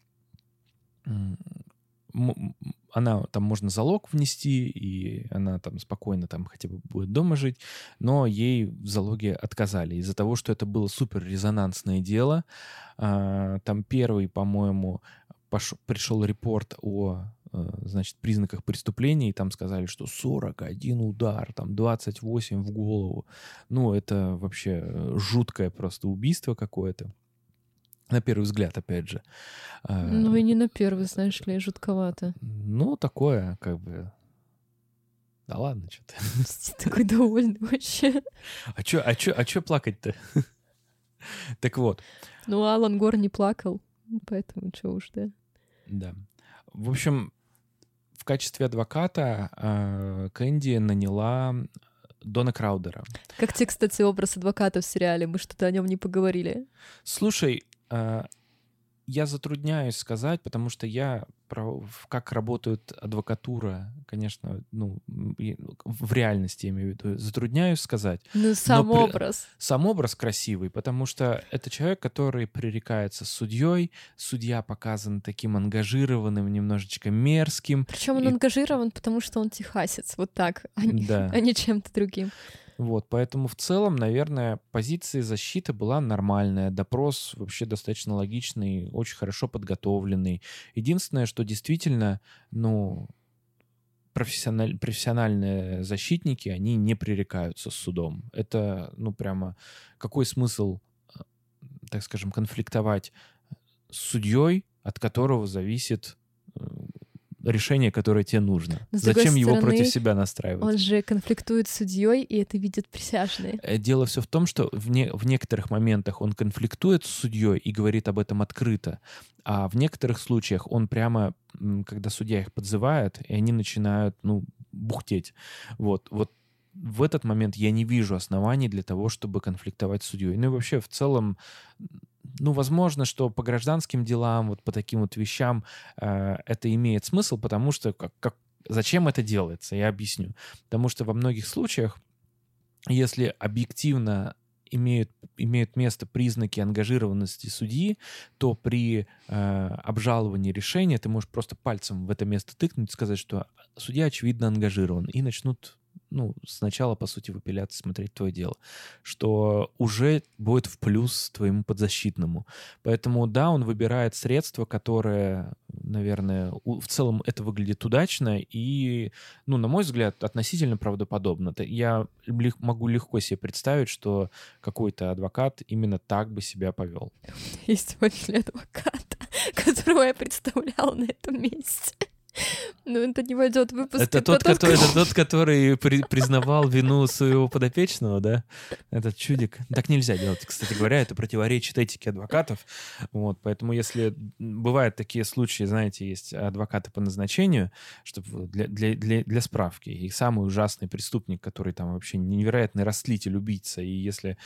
C: она там можно залог внести, и она там спокойно там хотя бы будет дома жить, но ей в залоге отказали из-за того, что это было супер резонансное дело. А, Там первый, по-моему, пришел репорт о э, значит, признаках преступления, и там сказали, что 41 удар, там 28 в голову. Ну, это вообще э, жуткое просто убийство какое-то. На первый взгляд, опять же. А,
A: Ну и не на первый, знаешь ли, жутковато.
C: ну, такое, как бы... Да ладно, что ты.
A: Ты (laughs) такой довольный вообще.
C: А чё, а чё, а чё плакать-то? (laughs) Так вот,
A: Ну, Алан Гор не плакал, поэтому что уж, да.
C: да. В общем, в качестве адвоката э, Кэнди наняла Дона Краудера.
A: Как тебе, кстати, образ адвоката в сериале? Мы что-то о нем не поговорили.
C: Слушай, я затрудняюсь сказать, потому что я про как работает адвокатура, конечно, ну, и в реальности, я имею в виду, затрудняюсь сказать.
A: Ну, сам
C: при-
A: образ.
C: Сам образ красивый, потому что это человек, который пререкается с судьей. Судья показан таким ангажированным, немножечко мерзким.
A: Причем он
C: И-
A: ангажирован, потому что он техасец. Вот так, а
C: Да.
A: а не чем-то другим.
C: Вот, поэтому в целом, наверное, позиция защиты была нормальная. Допрос вообще достаточно логичный, очень хорошо подготовленный. Единственное, что действительно, ну, профессиональ- профессиональные защитники, они не пререкаются с судом. Это, ну, прямо какой смысл, э, так скажем, конфликтовать с судьей, от которого зависит э, решение, которое тебе нужно.
A: Но,
C: Зачем его
A: стороны,
C: против себя настраивать?
A: Он же конфликтует с судьей, и это видят присяжные.
C: Э, Дело все в том, что в, не- в некоторых моментах он конфликтует с судьей и говорит об этом открыто, а в некоторых случаях он прямо, когда судья их подзывает, и они начинают, ну, бухтеть. Вот, вот в этот момент я не вижу оснований для того, чтобы конфликтовать с судьей. Ну и вообще в целом, ну, возможно, что по гражданским делам, вот по таким вот вещам э, это имеет смысл, потому что как, как, зачем это делается, я объясню. Потому что во многих случаях если объективно имеют, имеют место признаки ангажированности судьи, то при э, обжаловании решения ты можешь просто пальцем в это место тыкнуть и сказать, что судья очевидно ангажирован, и начнут ну, сначала, по сути, в апелляции смотреть твое дело, что уже будет в плюс твоему подзащитному. Поэтому, да, он выбирает средства, которые, наверное, в целом это выглядит удачно и, ну, на мой взгляд, относительно правдоподобно. Я могу легко себе представить, что какой-то адвокат именно так бы себя повел.
A: Есть после адвоката, (laughs) которого я представляла на этом месте. (laughs) Ну, это не войдет в выпуск.
C: Это тот, который, это тот, который при- признавал вину своего подопечного, да? Этот чудик. Так нельзя делать, кстати говоря, это противоречит этике адвокатов. Вот, поэтому если бывают такие случаи, знаете, есть адвокаты по назначению, чтобы для, для, для, для справки, и самый ужасный преступник, который там вообще невероятный растлитель, убийца, и если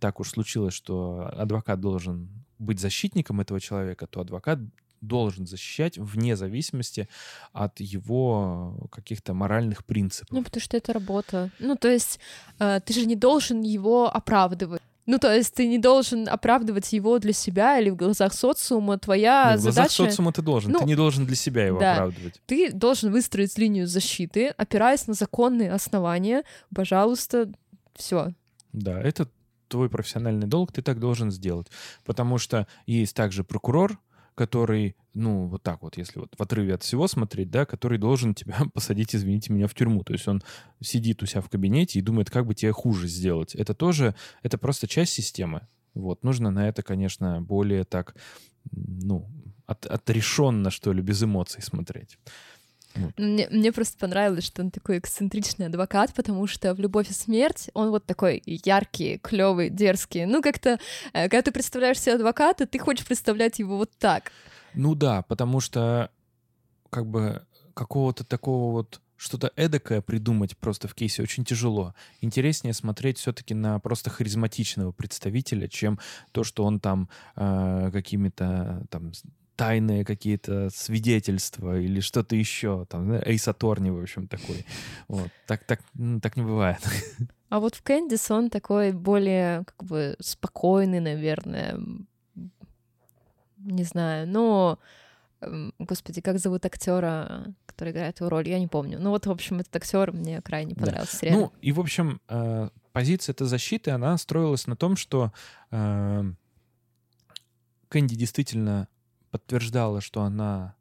C: так уж случилось, что адвокат должен быть защитником этого человека, то адвокат должен защищать вне зависимости от его каких-то моральных принципов.
A: Ну, потому что это работа. Ну, то есть э, ты же не должен его оправдывать. Ну, то есть ты не должен оправдывать его для себя или в глазах социума. Твоя
C: Нет, в глазах
A: задача...
C: социума ты должен,
A: Ну,
C: ты не должен для себя его
A: да.
C: оправдывать.
A: Ты должен выстроить линию защиты, опираясь на законные основания. Пожалуйста, все.
C: Да, это твой профессиональный долг, ты так должен сделать. Потому что есть также прокурор, который, ну, вот так вот, если вот в отрыве от всего смотреть, да, который должен тебя (laughs) посадить, извините меня, в тюрьму. То есть он сидит у себя в кабинете и думает, как бы тебе хуже сделать. Это тоже, это просто часть системы. Вот, нужно на это, конечно, более так, ну, от, отрешенно, что ли, без эмоций смотреть.
A: Ну, мне, мне просто понравилось, что он такой эксцентричный адвокат, потому что в «Любовь и смерть» он вот такой яркий, клевый, дерзкий. Ну, как-то, э, когда ты представляешь себе адвоката, ты хочешь представлять его вот так.
C: Ну да, потому что как бы какого-то такого вот что-то эдакое придумать просто в кейсе очень тяжело. Интереснее смотреть все-таки на просто харизматичного представителя, чем то, что он там э, какими-то там тайные какие-то свидетельства или что-то еще, там, Эйс Аторни, в общем, такой. Вот. Так, так, так не бывает.
A: А вот в Кэндис он такой более, как бы, спокойный, наверное. Не знаю, но... Господи, как зовут актера, который играет его роль? Я не помню. Ну вот, в общем, этот актер мне крайне понравился. Да.
C: Ну, и, в общем, э, позиция этой защиты, она строилась на том, что э, Кэнди действительно подтверждала, что она...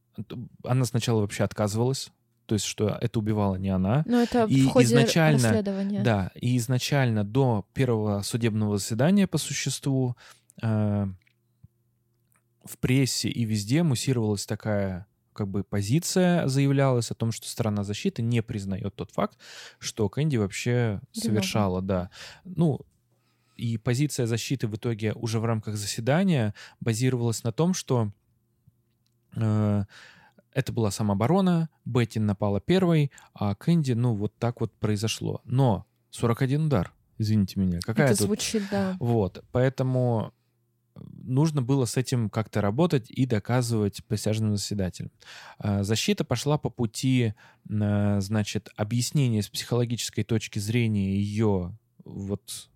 C: Она сначала вообще отказывалась, то есть что это убивала не она.
A: Но это и в ходе изначально, расследования.
C: Да, и изначально до первого судебного заседания по существу э, в прессе и везде муссировалась такая как бы позиция заявлялась о том, что сторона защиты не признает тот факт, что Кэнди вообще совершала, да. Ну, и позиция защиты в итоге уже в рамках заседания базировалась на том, что это была самооборона, Бетти напала первой, а Кэнди, ну, вот так вот произошло. Но 41 удар, извините меня. Какая
A: Это
C: тут...
A: звучит, да.
C: Вот, поэтому нужно было с этим как-то работать и доказывать присяжным заседателям. Э, защита пошла по пути, э, значит, объяснения с психологической точки зрения ее вот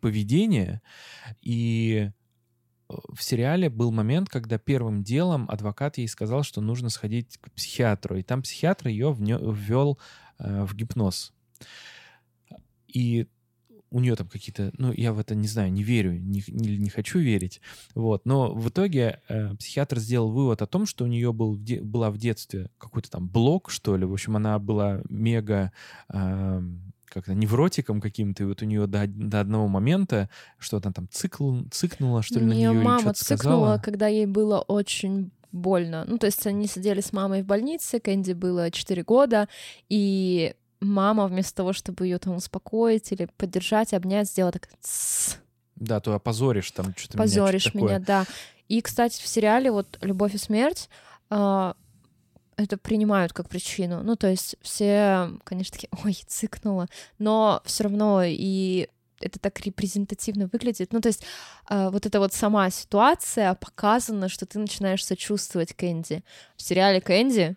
C: поведения и в сериале был момент, когда первым делом адвокат ей сказал, что нужно сходить к психиатру, и там психиатр ее ввел э, в гипноз. И у нее там какие-то, ну, я в это не знаю, не верю, не, не, не хочу верить, вот, но в итоге э, психиатр сделал вывод о том, что у нее был, де, была в детстве какой-то там блок, что ли, в общем, она была мега э, как-то невротиком каким-то, и вот у нее до, до одного момента что-то там цикл, цикнуло, что ли, на нее
A: мама
C: цикнула,
A: сказала. когда ей было очень больно. Ну, то есть они сидели с мамой в больнице, Кэнди было 4 года, и мама вместо того, чтобы ее там успокоить или поддержать, обнять, сделала так...
C: Да, то опозоришь там что-то
A: Позоришь меня, меня, да. И, кстати, в сериале вот «Любовь и смерть» а, это принимают как причину. Ну, то есть все, конечно, такие, ой, цикнула, но все равно и это так репрезентативно выглядит. Ну, то есть э, вот эта вот сама ситуация показана, что ты начинаешь сочувствовать Кэнди. В сериале Кэнди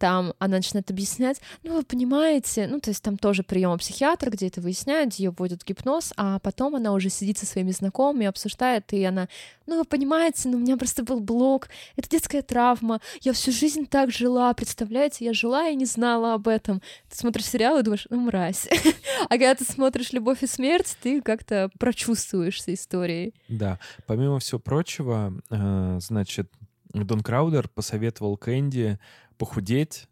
A: там она начинает объяснять, ну, вы понимаете, ну, то есть там тоже прием психиатра, где это выясняют, ее вводят в гипноз, а потом она уже сидит со своими знакомыми, обсуждает, и она, ну, вы понимаете, ну, у меня просто был блок, это детская травма, я всю жизнь так жила, представляете, я жила и не знала об этом. Ты смотришь сериал и думаешь, ну, мразь. (laughs) а когда ты смотришь «Любовь и смерть», ты как-то прочувствуешься историей.
C: Да, помимо всего прочего, э, значит, Дон Краудер посоветовал Кэнди похудеть,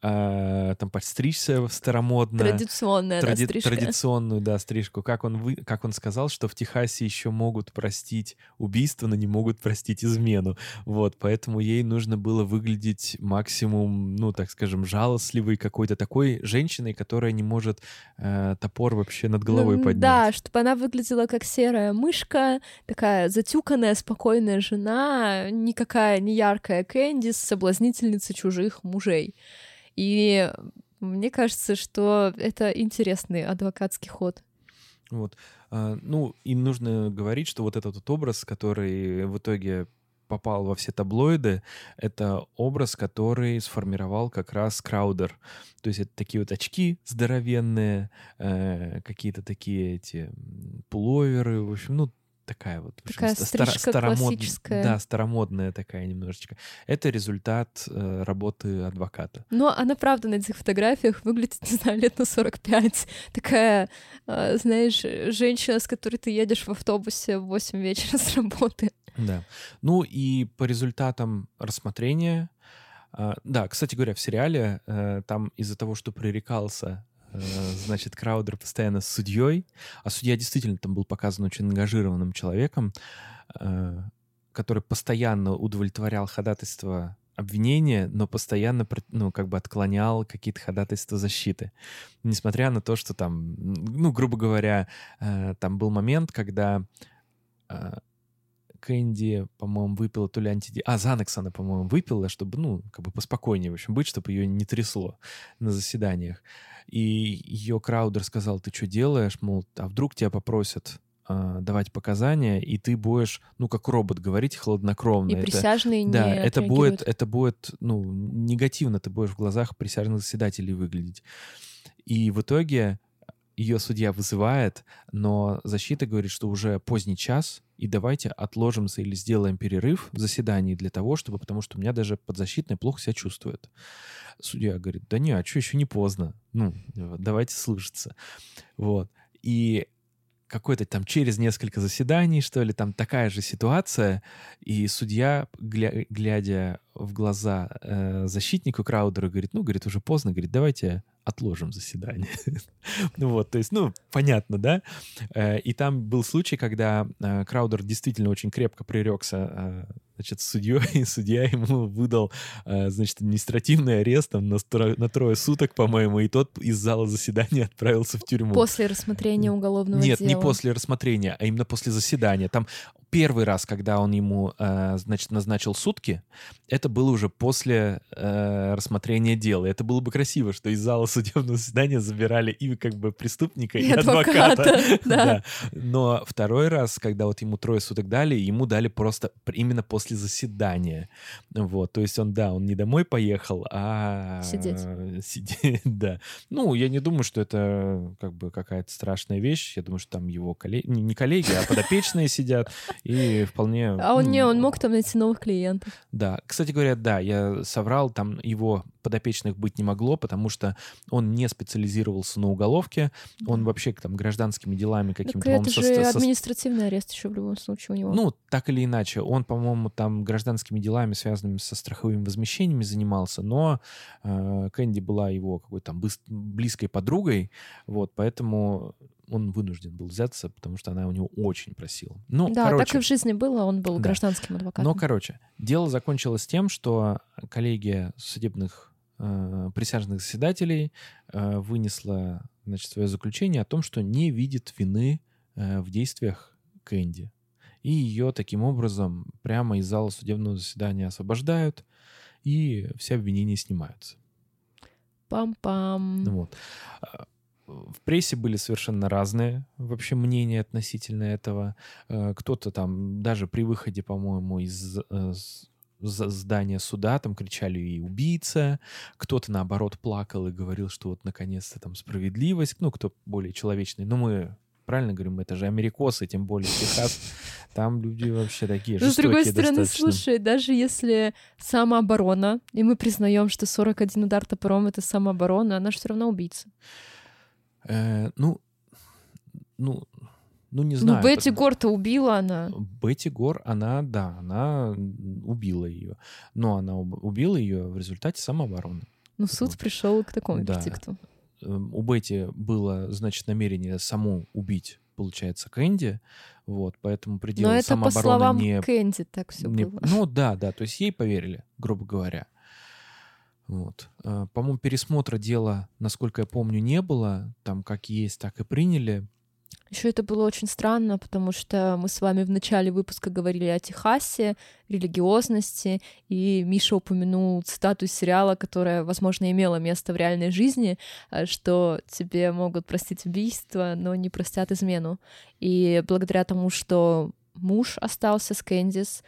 C: там подстричься старомодно.
A: Традиционная, тради- да, стрижка.
C: Традиционную, да, стрижку. Как он, вы, как он сказал, что в Техасе еще могут простить убийство, но не могут простить измену. Вот, поэтому ей нужно было выглядеть максимум, ну, так скажем, жалостливой какой-то такой женщиной, которая не может э, топор вообще над головой ну, поднять.
A: Да, чтобы она выглядела как серая мышка, такая затюканная, спокойная жена, никакая не яркая Кэндис, соблазнительница чужих мужей. И мне кажется, что это интересный адвокатский ход.
C: Вот. А, ну, им нужно говорить, что вот этот вот образ, который в итоге попал во все таблоиды, это образ, который сформировал как раз Краудер. То есть это такие вот очки здоровенные, э, какие-то такие эти пуловеры, в общем, ну, такая вот
A: такая общем, стрижка старомод... классическая.
C: Да, старомодная такая немножечко. Это результат э, работы адвоката.
A: Но она, правда, на этих фотографиях выглядит, не знаю, лет на 45. Такая, э, знаешь, женщина, с которой ты едешь в автобусе в 8 вечера с работы.
C: Да. Ну и по результатам рассмотрения, э, да, кстати говоря, в сериале э, там из-за того, что пререкался значит, Краудер постоянно с судьей, а судья действительно там был показан очень ангажированным человеком, э, который постоянно удовлетворял ходатайство обвинения, но постоянно, ну, как бы отклонял какие-то ходатайства защиты. Несмотря на то, что там, ну, грубо говоря, э, там был момент, когда э, Кэнди, по-моему, выпила то ли антиди... А, Занекс она, по-моему, выпила, чтобы, ну, как бы поспокойнее, в общем, быть, чтобы ее не трясло на заседаниях. И ее Краудер сказал, ты что делаешь? Мол, а вдруг тебя попросят э, давать показания, и ты будешь, ну, как робот говорить хладнокровно.
A: И присяжные
C: это,
A: не
C: Да, это будет, это будет, ну, негативно ты будешь в глазах присяжных заседателей выглядеть. И в итоге ее судья вызывает, но защита говорит, что уже поздний час, и давайте отложимся или сделаем перерыв в заседании для того, чтобы, потому что у меня даже подзащитная плохо себя чувствует. Судья говорит, да не, а что, еще не поздно. Ну, давайте слушаться. Вот. И какой-то там через несколько заседаний, что ли, там такая же ситуация, и судья, гля глядя в глаза э, защитнику Краудера, говорит, ну, говорит, уже поздно, говорит, давайте отложим заседание. (laughs) ну вот, то есть, ну, понятно, да? Э, и там был случай, когда э, Краудер действительно очень крепко прирекся э, значит, судьей, (laughs) и судья ему выдал, значит, административный арест там, на, стро... на трое суток, по-моему, и тот из зала заседания отправился в тюрьму.
A: После рассмотрения уголовного
C: Нет,
A: дела.
C: не после рассмотрения, а именно после заседания. Там первый раз, когда он ему, значит, назначил сутки, это было уже после рассмотрения дела. Это было бы красиво, что из зала судебного заседания забирали и как бы преступника, и, и адвоката. адвоката да. (laughs) да. Но второй раз, когда вот ему трое суток дали, ему дали просто именно после заседания. Вот, то есть он, да, он не домой поехал, а...
A: Сидеть.
C: Сидеть, (laughs) да. Ну, я не думаю, что это как бы какая-то страшная вещь. Я думаю, что там его коллеги, не коллеги, а подопечные сидят, и вполне...
A: А он не, он мог там найти новых клиентов.
C: Да. Кстати говоря, да, я соврал, там его подопечных быть не могло, потому что он не специализировался на уголовке, он вообще там гражданскими делами каким-то...
A: Так это же со, административный арест еще в любом случае у него.
C: Ну, так или иначе. Он, по-моему, там гражданскими делами, связанными со страховыми возмещениями занимался, но э, Кэнди была его какой-то там близкой подругой, вот, поэтому он вынужден был взяться, потому что она у него очень просила. Ну,
A: да,
C: короче,
A: так и в жизни было, он был да. гражданским адвокатом.
C: Но, короче, дело закончилось тем, что коллегия судебных э, присяжных заседателей э, вынесла значит, свое заключение о том, что не видит вины э, в действиях Кэнди. И ее таким образом прямо из зала судебного заседания освобождают, и все обвинения снимаются.
A: Пам-пам.
C: Вот. В прессе были совершенно разные вообще мнения относительно этого. Э, кто-то там даже при выходе, по-моему, из э, здания суда, там кричали и убийца, кто-то наоборот плакал и говорил, что вот наконец-то там справедливость, ну, кто более человечный. Но мы правильно говорим, это же америкосы, тем более Техас, там люди вообще такие
A: Но, с другой стороны,
C: достаточно.
A: слушай, даже если самооборона, и мы признаем, что 41 удар топором — это самооборона, она же все равно убийца.
C: Э, ну, ну, ну, не ну, знаю.
A: Ну, Бетти Гор-то убила она.
C: Бетти Гор, она, да, она убила ее. Но она убила ее в результате самообороны.
A: Ну, суд вот. пришел к такому да. вердикту.
C: Эм, у Бетти было, значит, намерение саму убить, получается, Кэнди. Вот, поэтому предел Но это по словам не...
A: Кэнди так все
C: не...
A: было.
C: Ну, да, да, то есть ей поверили, грубо говоря. Вот. Э, по-моему, пересмотра дела, насколько я помню, не было. Там как есть, так и приняли.
A: Еще это было очень странно, потому что мы с вами в начале выпуска говорили о Техасе, религиозности, и Миша упомянул цитату из сериала, которая, возможно, имела место в реальной жизни, э, что тебе могут простить убийство, но не простят измену. И благодаря тому, что муж остался с Кэндис,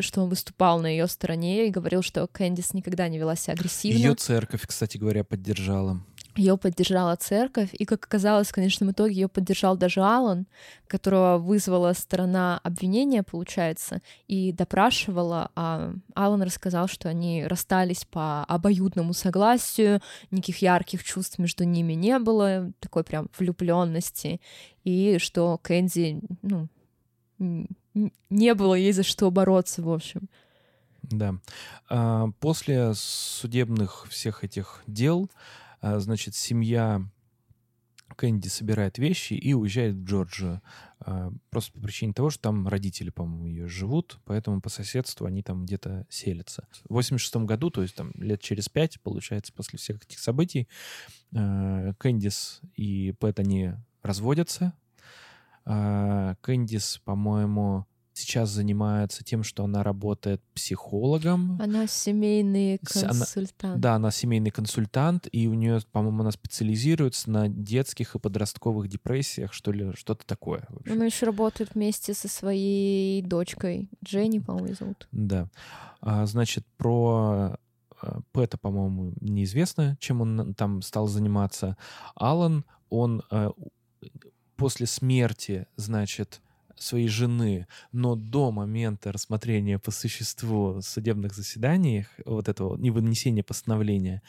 A: что он выступал на ее стороне и говорил, что Кэндис никогда не вела себя агрессивно.
C: Ее церковь, кстати говоря, поддержала.
A: Ее поддержала церковь, и, как оказалось, в конечном итоге ее поддержал даже Алан, которого вызвала сторона обвинения, получается, и допрашивала, а Алан рассказал, что они расстались по обоюдному согласию, никаких ярких чувств между ними не было, такой прям влюбленности, и что Кэнди, ну, не было ей за что бороться, в общем.
C: Да. А, После судебных всех этих дел, а, значит, семья Кэнди собирает вещи и уезжает в Джорджию. а, Просто по причине того, что там родители, по-моему, ее живут, поэтому по соседству они там где-то селятся. В 86 году, то есть там лет через пять, получается, после всех этих событий, Кэндис и Пэт, они разводятся. А, Кэндис, по-моему, сейчас занимается тем, что она работает психологом.
A: Она семейный
C: С- она-
A: консультант.
C: Да, она семейный консультант, и у нее, по-моему, она специализируется на детских и подростковых депрессиях, что ли, что-то такое. в общем.
A: Она еще работает вместе со своей дочкой. Дженни, по-моему, зовут.
C: Да. А, значит, про э, Пэта, по-моему, неизвестно, чем он там стал заниматься. Алан, он у- после смерти, значит, своей жены, но до момента рассмотрения по существу судебных заседаниях, вот этого не вынесения постановления,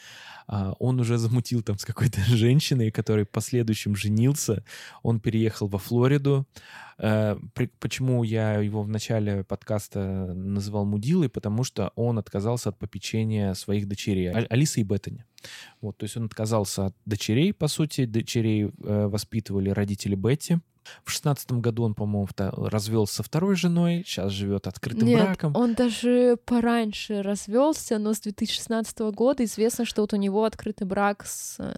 C: а, он уже замутил там с какой-то (laughs) женщиной, который в последующем женился. Он переехал во Флориду. Э, Почему я его в начале подкаста называл мудилой? Потому что он отказался от попечения своих дочерей, Алисы и Беттани. Вот, то есть он отказался от дочерей, по сути. Дочерей э, воспитывали родители Бетти. В шестнадцатом году он, по-моему, развелся со второй женой, сейчас живет открытым
A: Нет,
C: браком.
A: он даже пораньше развелся, но с 2016 года известно, что вот у него открытый брак с э,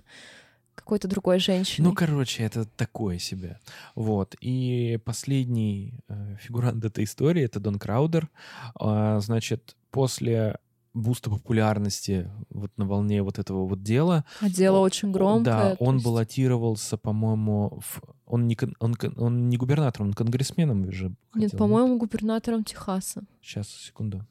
A: какой-то другой женщиной.
C: Ну, короче, это такое себе. Вот. И последний э, фигурант этой истории — это Дон Краудер. А, значит, после буста популярности вот на волне вот этого вот дела.
A: а дело
C: он-
A: очень громкое.
C: Да, он
A: есть-
C: баллотировался, по-моему, в- он, не, кон- он, кон- он не губернатором, он конгрессменом же
A: Нет, по-моему, губернатором Техаса.
C: Сейчас, секунду.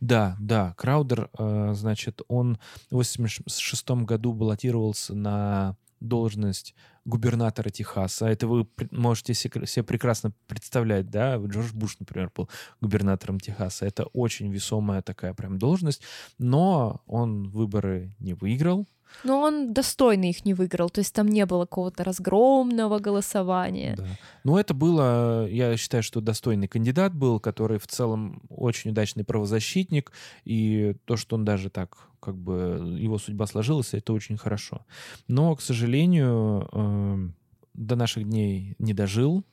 C: Да, да, Краудер, э, значит, он в 86 году баллотировался на должность губернатора Техаса. Это вы можете се- себе прекрасно представлять, да? Джордж Буш, например, был губернатором Техаса. Это очень весомая такая прям должность. Но он выборы не выиграл.
A: Но он достойно их не выиграл, то есть там не было какого-то разгромного голосования.
C: Да. Но это было, я считаю, что достойный кандидат был, который в целом очень удачный правозащитник, и то, что он даже так, как бы, его судьба сложилась, это очень хорошо. Но, к сожалению, эм, до наших дней не дожил.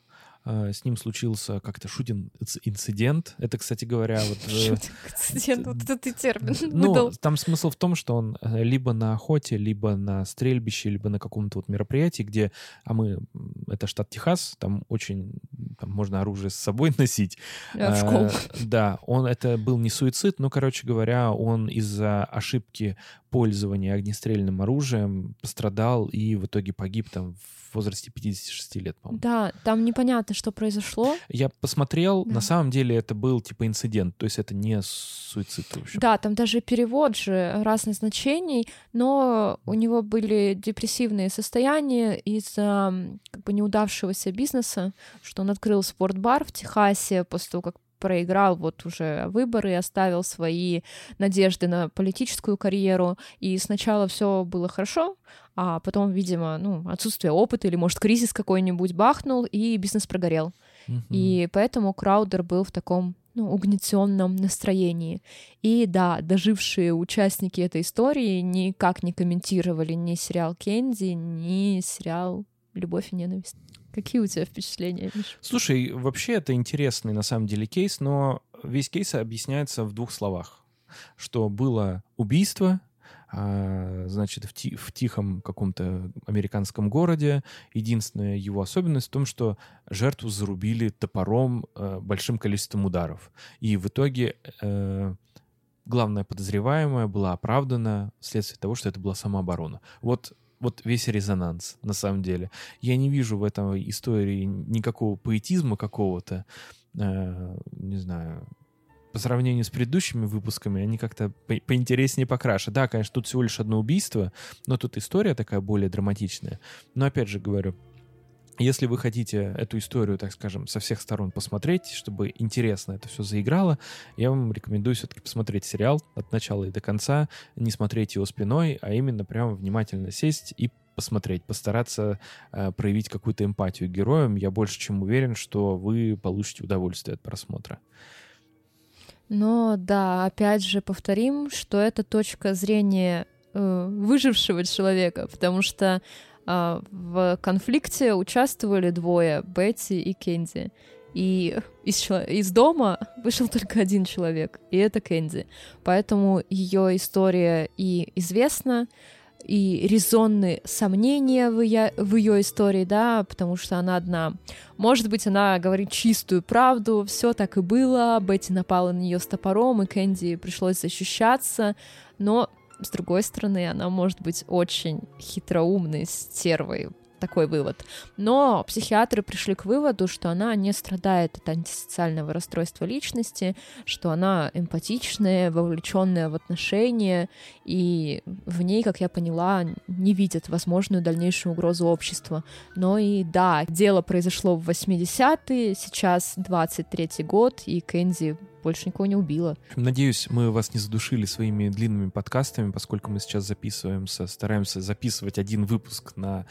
C: Э, С ним случился как-то шутинг-инцидент. Это, кстати говоря, вот... э,
A: Шутинг-инцидент, вот это ты термин (laughs)
C: Ну, там смысл в том, что он э, либо на охоте, либо на стрельбище, либо на каком-то вот мероприятии, где, а мы, это штат Техас, там очень, там можно оружие с собой (laughs) носить.
A: В школу.
C: Да, он, это был не суицид, но, короче говоря, он из-за ошибки пользования огнестрельным оружием пострадал и в итоге погиб там в возрасте 56 лет, по-моему.
A: Да, там непонятно, что произошло.
C: Я посмотрел,
A: Да.
C: на самом деле это был типа инцидент, то есть это не суицид. В общем.
A: Да, там даже перевод же разных значений, но у него были депрессивные состояния из-за как бы неудавшегося бизнеса, что он открыл спортбар в Техасе после того, как проиграл вот уже выборы и оставил свои надежды на политическую карьеру. И сначала все было хорошо, а потом, видимо, ну, отсутствие опыта или, может, кризис какой-нибудь бахнул, и бизнес прогорел.
C: Мгм.
A: И поэтому Краудер был в таком ну, угнетенном настроении. И да, дожившие участники этой истории никак не комментировали ни сериал Кенди, ни сериал Любовь и ненависть. Какие у тебя впечатления, Миш?
C: Слушай, вообще это интересный на самом деле кейс, но весь кейс объясняется в двух словах. Что было убийство, а, значит, в, ти- в тихом каком-то американском городе. Единственная его особенность в том, что жертву зарубили топором э, большим количеством ударов. И в итоге э, главная подозреваемая была оправдана вследствие того, что это была самооборона. Вот вот весь резонанс, на самом деле. Я не вижу в этой истории никакого поэтизма какого-то, э, не знаю, по сравнению с предыдущими выпусками, они как-то по- поинтереснее покраше. Да, конечно, тут всего лишь одно убийство, но тут история такая более драматичная. Но опять же говорю, если вы хотите эту историю, так скажем, со всех сторон посмотреть, чтобы интересно это все заиграло, я вам рекомендую все-таки посмотреть сериал от начала и до конца, не смотреть его спиной, а именно прямо внимательно сесть и посмотреть, постараться э, проявить какую-то эмпатию героям. Я больше чем уверен, что вы получите удовольствие от просмотра.
A: Но да, опять же повторим, что это точка зрения э, выжившего человека, потому что в конфликте участвовали двое, Бетти и Кенди. И из, из дома вышел (laughs) только один человек, и это Кэнди. Поэтому ее история и известна, и резонные сомнения в ее, в ее истории, да, потому что она одна. Может быть, она говорит чистую правду, все так и было, Бетти напала на нее с топором, и Кэнди пришлось защищаться, но с другой стороны, она может быть очень хитроумной стервой, такой вывод. Но психиатры пришли к выводу, что она не страдает от антисоциального расстройства личности, что она эмпатичная, вовлеченная в отношения, и в ней, как я поняла, не видят возможную дальнейшую угрозу обществу. Но и да, дело произошло в 80-е, сейчас 23-й год, и Кэнди больше никого не убила.
C: Надеюсь, мы вас не задушили своими длинными подкастами, поскольку мы сейчас записываемся, стараемся записывать один выпуск на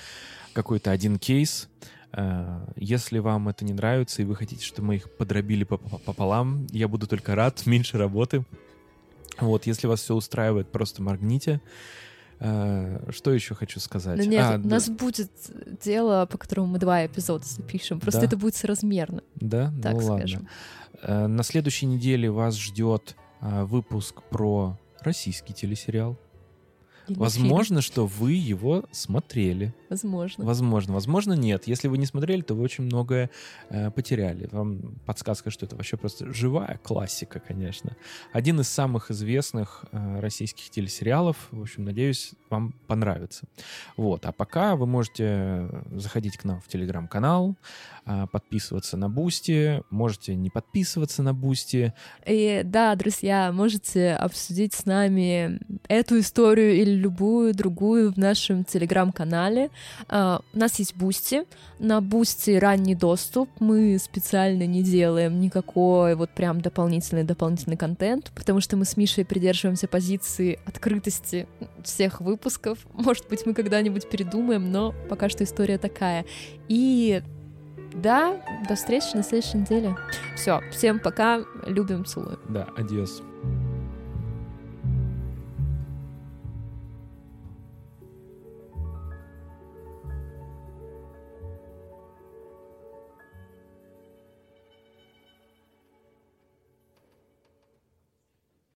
C: какой-то один кейс. Э, если вам это не нравится и вы хотите, чтобы мы их подробили пополам, я буду только рад, (laughs) меньше работы. Вот, если вас все устраивает, просто моргните. Uh, что еще хочу сказать?
A: Да нет, а, у нас будет дело, по которому мы два эпизода запишем. Просто да? это будет соразмерно.
C: Да?
A: Так
C: ну,
A: скажем.
C: Ладно. Uh, на следующей неделе вас ждет выпуск про российский телесериал. Или Возможно, фильм. что вы его смотрели.
A: Возможно.
C: Возможно. Возможно, нет. Если вы не смотрели, то вы очень многое э, потеряли. Вам подсказка, что это вообще просто живая классика, конечно. Один из самых известных э, российских телесериалов. В общем, надеюсь, вам понравится. Вот. А пока вы можете заходить к нам в телеграм-канал, э, подписываться на Boosty, можете не подписываться на Бусти.
A: И да, друзья, можете обсудить с нами эту историю или любую другую в нашем телеграм-канале. Э, у нас есть Boosty. На Boosty ранний доступ. Мы специально не делаем никакой вот прям дополнительный дополнительный контент, потому что мы с Мишей придерживаемся позиции открытости всех выпусков. Может быть, мы когда-нибудь передумаем, но пока что история такая. И да, до встречи на следующей неделе. Все, всем пока, любим, целуем.
C: Да, адьос.